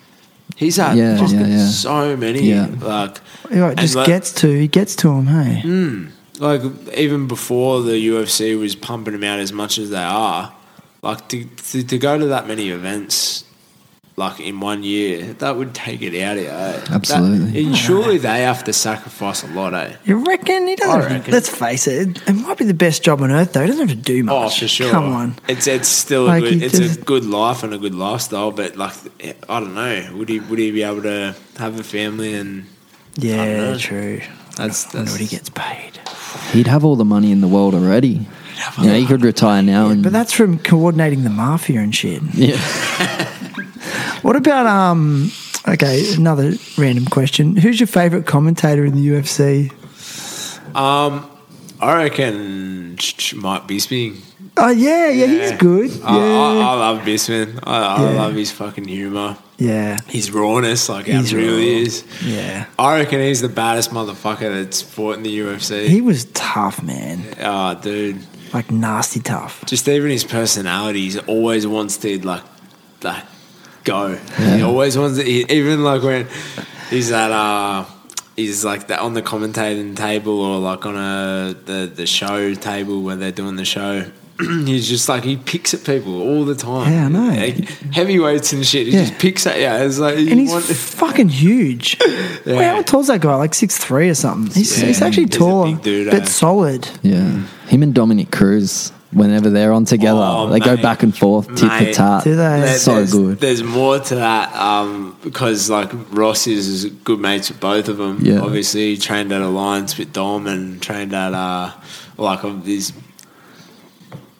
He's had Yeah, just yeah, yeah. so many. Yeah. Like, You know, it and just like- gets to he gets to him. Hey, Mm. like even before the UFC was pumping them out as much as they are, like to, to, to go to that many events, like in one year, that would take it out of you. eh? Absolutely. That- and surely they have to sacrifice a lot, eh? you reckon he doesn't? I reckon. Let's face it. It might be the best job on earth, though. He doesn't have to do much. Oh, for sure. Come on. it's it's still Like, a good, he it's a good life and a good lifestyle. But like, I don't know, would he would he be able to have a family and Yeah, know. true. That's that's what he gets paid. He'd have all the money in the world already. You know, he could retire now and But that's from coordinating the mafia and shit. yeah. What about um? Okay, another random question. Who's your favorite commentator in the UFC? Um, I reckon Mike Bisping. Oh yeah, yeah, he's good. Yeah, I, I, I love Bisping. I, I Yeah. love his fucking humor, yeah, his rawness, like how He's real he raw. is. yeah. I reckon he's the baddest motherfucker that's fought in the UFC. He was tough, man. oh, dude. Like nasty tough. just even his personality, he always wants to like, like go. He always wants to. He, even like when he's at uh, he's like that on the commentating table or like on a the the show table where they're doing the show. he's just like he picks at people all the time. Yeah, I know. Like, heavyweights and shit. He Yeah. just picks at yeah. It's like And he's want- fucking huge. Wait, how tall's that guy? Like six three or something. He's, Yeah, he's actually he's a tall, big dude, but eh? solid. Yeah. Him and Dominick Cruz, whenever they're on together, Oh, they go back and forth, tit for Mate. tat. Do they? There- So there's, good. There's more to that um, because like Ross is good mates with both of them. Yeah. Obviously, he trained at Alliance with Dom and trained at uh, like of these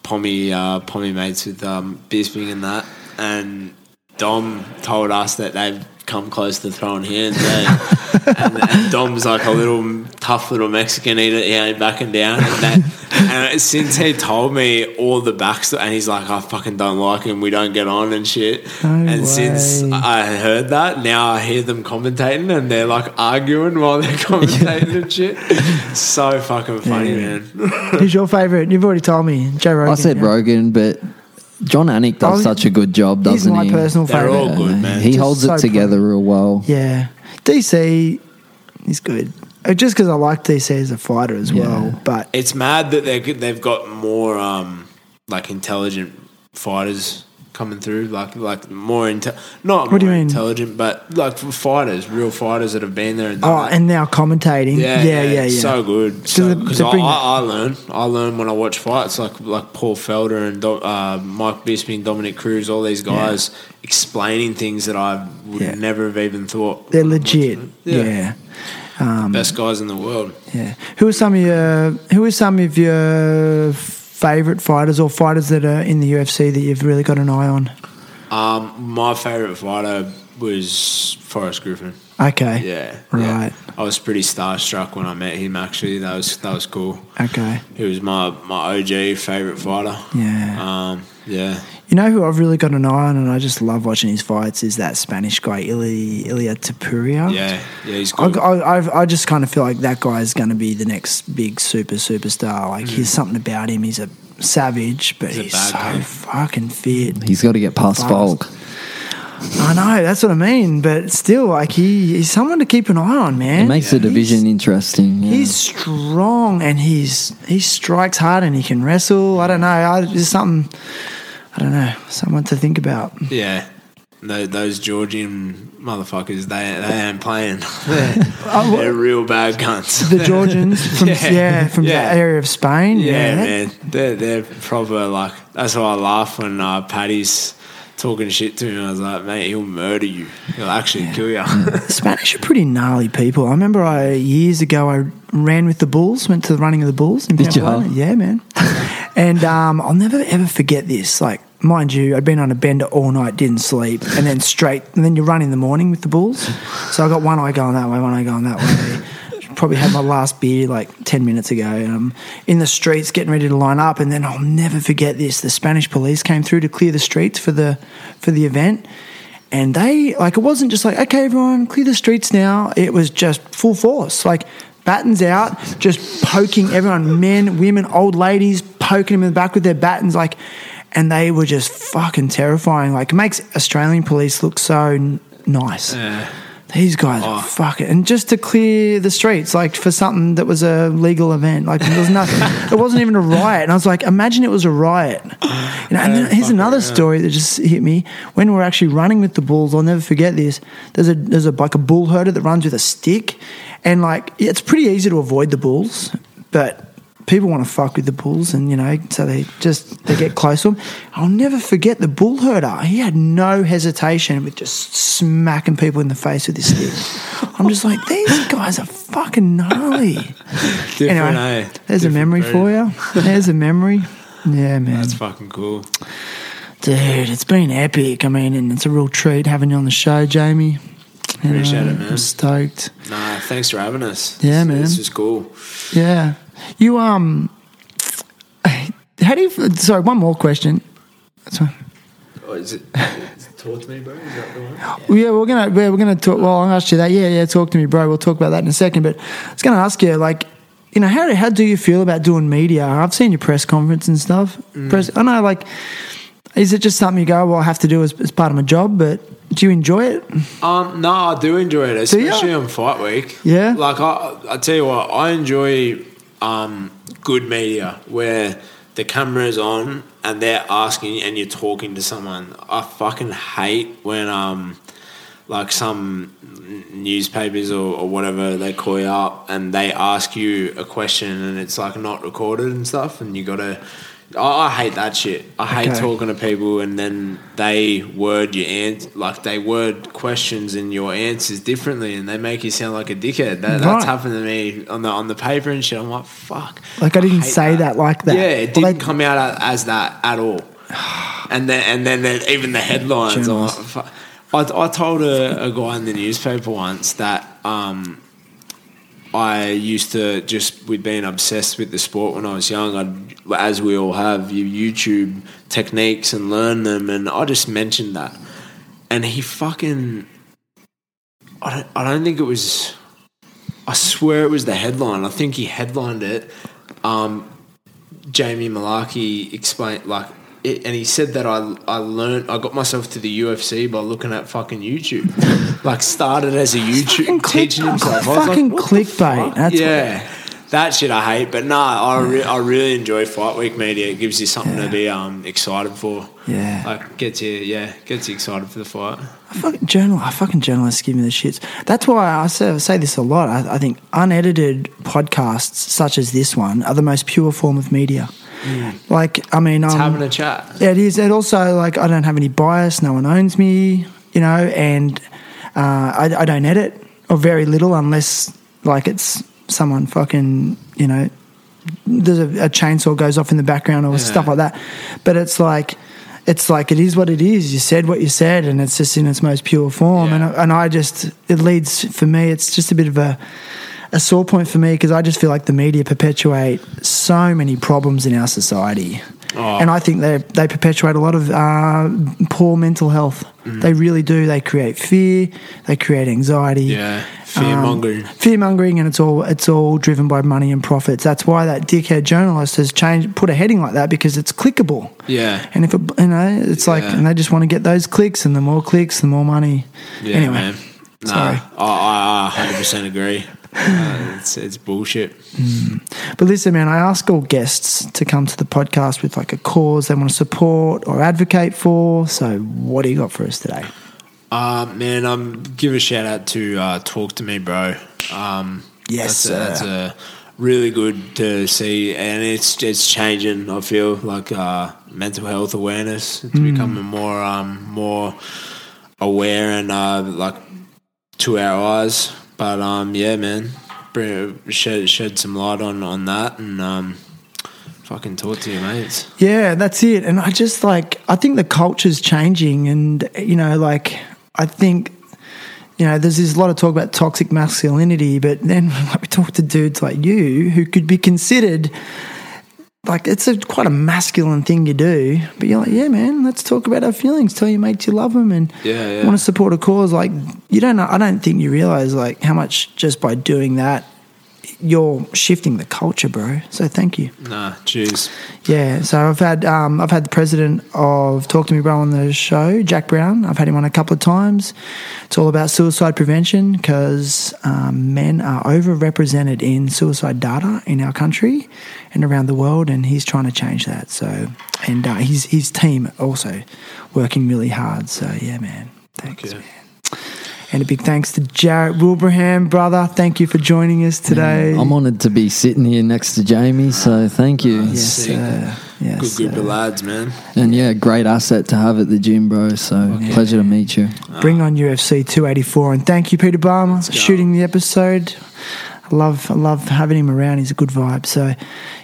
pommy uh, pommy mates with um, Bisping and that. And Dom told us that they've come close to throwing hands. Eh? and, and Dom's like a little tough little Mexican. He, he ain't backing down. And, that, and since he told me all the backstory, and he's like, I fucking don't like him. We don't get on and shit. No and since. I heard that, now I hear them commentating and they're like arguing while they're commentating and shit. So fucking funny, Yeah. man. Who's your favorite? You've already told me. Joe Rogan. I said yeah. Rogan, but Jon Anik does Oh, such a good job, He's doesn't he? He's my he? personal They're favorite. all good, man. He Just holds so it together pro- real well. Yeah, DC, he's good. Just because I like DC as a fighter as Yeah. well, but It's mad that they they've got more um, like intelligent fighters coming through, like like more inte- not What do you mean? intelligent, but like for fighters, real fighters that have been there. And done oh, that. and now commentating. Yeah, yeah, yeah. it's So good. they- Because they I, bring I, I learn, I learn when I watch fights, like like Paul Felder and Do, uh, Mike Bisping, Dominick Cruz, all these guys explaining things that I would Yeah. never have even thought. They're legit. Yeah. Yeah. Um, Best guys in the world. yeah. Who are some of your Who are some of your favorite fighters or fighters that are in the UFC that you've really got an eye on? Um, my favorite fighter was Forrest Griffin. Okay. Yeah, Right. yeah. I was pretty starstruck when I met him. Actually, that was that was cool. Okay. He was my my OG favorite fighter. Yeah. Um, yeah. You know who I've really got an eye on, and I just love watching his fights. Is that Spanish guy Ili, Ilia Topuria? Yeah, yeah, he's I, good. I, I've- I just kind of feel like that guy is going to be the next big super superstar. Like, he's something about him. He's a savage, but Mm. He's he's, so guy. fucking fit. He's got to get past Fast. Volk. I know, that's what I mean. But still, like, he, he's someone to keep an eye on, man. It makes the division interesting. Yeah. He's strong and he's he strikes hard and he can wrestle. I don't know. I, there's something. I don't know, someone to think about. Yeah. Tho- Those Georgian motherfuckers, they they ain't playing. They're, Oh, they're real bad cunts. the Georgians from yeah, Yeah, from yeah. that area of Spain. Yeah, man. They're they're proper like that's why I laugh when uh, Paddy's talking shit to me. I was like, mate, he'll murder you. He'll actually kill you. Spanish are pretty gnarly people. I remember I years ago I ran with the Bulls, went to the running of the Bulls in Did you? Yeah, man. and um, I'll never ever forget this. Like, mind you, I'd been on a bender all night, didn't sleep, and then straight, and then you run in the morning with the Bulls. So I got one eye going that way, one eye going that way. Probably had my last beer like 10 minutes ago. And I'm in the streets getting ready to line up. And then I'll never forget this. The Spanish police came through to clear the streets for the, for the event and they like it wasn't just like okay everyone clear the streets now it was just full force like battens out just poking everyone men women old ladies poking them in the back with their battens like and they were just fucking terrifying like it makes australian police look so n- nice these guys are oh. fucking and just to clear the streets like for something that was a legal event like there was nothing. It wasn't even a riot. And i was like imagine it was a riot. You know, and then here's another story that just hit me. When we're actually running with the bulls i'll never forget this. There's a there's a like a bull herder that runs with a stick. And like it's pretty easy to avoid the bulls but people want to fuck with the bulls and you know so they just they get close to them i'll never forget the bull herder he had no hesitation with just smacking people in the face with his stick i'm just like these guys are fucking gnarly Different, anyway eh? there's a memory breed. for you there's a memory yeah man That's fucking cool. dude it's been epic i mean and it's a real treat having you on the show jamie You Appreciate it, man. i'm stoked Nah, thanks for having us. Yeah, This- man. This is cool. Yeah. You um how do you sorry, one more question. Sorry. Oh, is it, is it talk to me, bro? Is that the one? Yeah, we're gonna we're, we're gonna talk well I'll ask you that. Yeah, yeah, talk to me, bro. We'll talk about that in a second. But I was gonna ask you, like, you know, how how do you feel about doing media? I've seen your press conference and stuff. Press I know like is it just something you go, well I have to do as, as part of my job, but do you enjoy it? Um, no, I do enjoy it, especially on fight week. Yeah? like I, I tell you what, I enjoy um, good media where the camera is on and they're asking and you're talking to someone. I fucking hate when um, like some newspapers or, or whatever they call you up and they ask you a question and it's like not recorded and stuff and you gotta. I, I hate that shit. I hate Okay. talking to people and then they word your ans like they word questions and your answers differently and they make you sound like a dickhead. That, Right. That's happened to me on the on the paper and shit. I'm like, fuck. Like I didn't hate say that. like that. Yeah, it didn't they- come out as that at all. And then and then the, even the headlines. Like, fuck. I, I told a, a guy in the newspaper once that um, I used to just with being obsessed with the sport when I was young. I'd, as we all have, you YouTube techniques and learn them, and I just mentioned that, and he fucking. I don't, I don't think it was. I swear it was the headline. I think he headlined it. Um, Jamie Mullarkey explained like, it, and he said that I I learned I got myself to the UFC by looking at fucking YouTube. like started as a YouTube teaching himself. Fucking like, clickbait. fuck? That's what- yeah. That shit I hate, but nah, I, re- I really enjoy fight week media. It gives you something to be um excited for. Yeah. like gets you yeah gets you excited for the fight. I fucking journal. I fucking journalists give me the shits. That's why I say, I say this a lot. I, I think unedited podcasts such as this one are the most pure form of media. Like, I mean, It's um, having a chat. it is. It also like I don't have any bias. No one owns me, you know, and uh, I, I don't edit or very little unless like it's someone fucking you know there's a, a chainsaw goes off in the background or Yeah. stuff like that. But it's like it's like it is what it is. You said what you said, and it's just in its most pure form. Yeah. And and I just it leads for me. It's just a bit of a a sore point for me because I just feel like the media perpetuate so many problems in our society. Oh. And I think they they perpetuate a lot of uh, poor mental health. Mm. They really do. They create fear. They create anxiety. Yeah, fear mongering. Fear mongering, and it's all it's all driven by money and profits. That's why that dickhead journalist has changed, put a heading like that because it's clickable. yeah, And if it, you know, it's like, and they just want to get those clicks, and the more clicks, the more money. yeah, anyway, man. Nah, sorry. I, I, I 100% agree. Uh, it's it's bullshit. But listen, man, I ask all guests to come to the podcast with like a cause they want to support or advocate for. So, what do you got for us today? Uh, man, I'm give a shout out to uh, Talk to Me, bro. Um, Yes, that's a, that's a really good to see, and it's it's changing. I feel like uh, mental health awareness it's Mm. becoming more um, more aware and uh, like to our eyes. But um, yeah, man, shed shed some light on on that, and um, fucking talk to your mates. Yeah, that's it. And I just like, I think the culture's changing. And, you know, like, I think, you know, there's this lot of talk about toxic masculinity, but then like, we talk to dudes like you who could be considered like it's a quite a masculine thing to do. But you're like, yeah, man, let's talk about our feelings. Tell your mates you love them and Yeah, yeah. want to support a cause. Like, you don't know, I don't think you realize like how much just by doing that, you're shifting the culture, bro. So thank you. Nah, cheers. Yeah, so I've had um, I've had the president of Talk to Me Bro on the show, Jack Brown. I've had him on a couple of times. It's all about suicide prevention because um, men are overrepresented in suicide data in our country and around the world, and he's trying to change that. So, and uh, his his team also working really hard. So, yeah, man, thanks, Okay. man. And a big thanks to Jarrett Wilbraham, brother. Thank you for joining us today. I'm honoured to be sitting here next to Jamie, so thank you. yes, Sick. sir. Yes, Good group sir. of lads, man. And yeah, great asset to have at the gym, bro. So pleasure to meet you. Bring on UFC 284, and thank you, Peter Barmer, for shooting the episode. I love, I love having him around. He's a good vibe. So,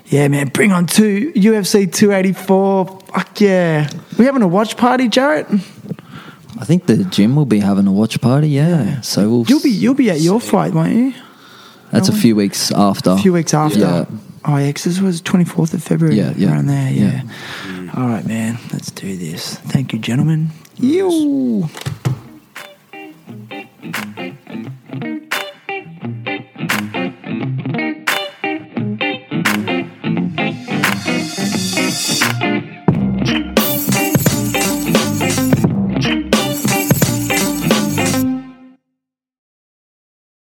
yeah, man, bring on two UFC 284. Fuck yeah, we having a watch party, Jarrett? I think the gym will be having a watch party. Yeah, so we'll. You'll be, you'll be at your fight, won't you? That's a few weeks after. A few weeks after. Yeah. Oh, yeah, 'cause this was 24th of February. Yeah, yeah, around there. Yeah. yeah. All right, man. Let's do this. Thank you, gentlemen. You.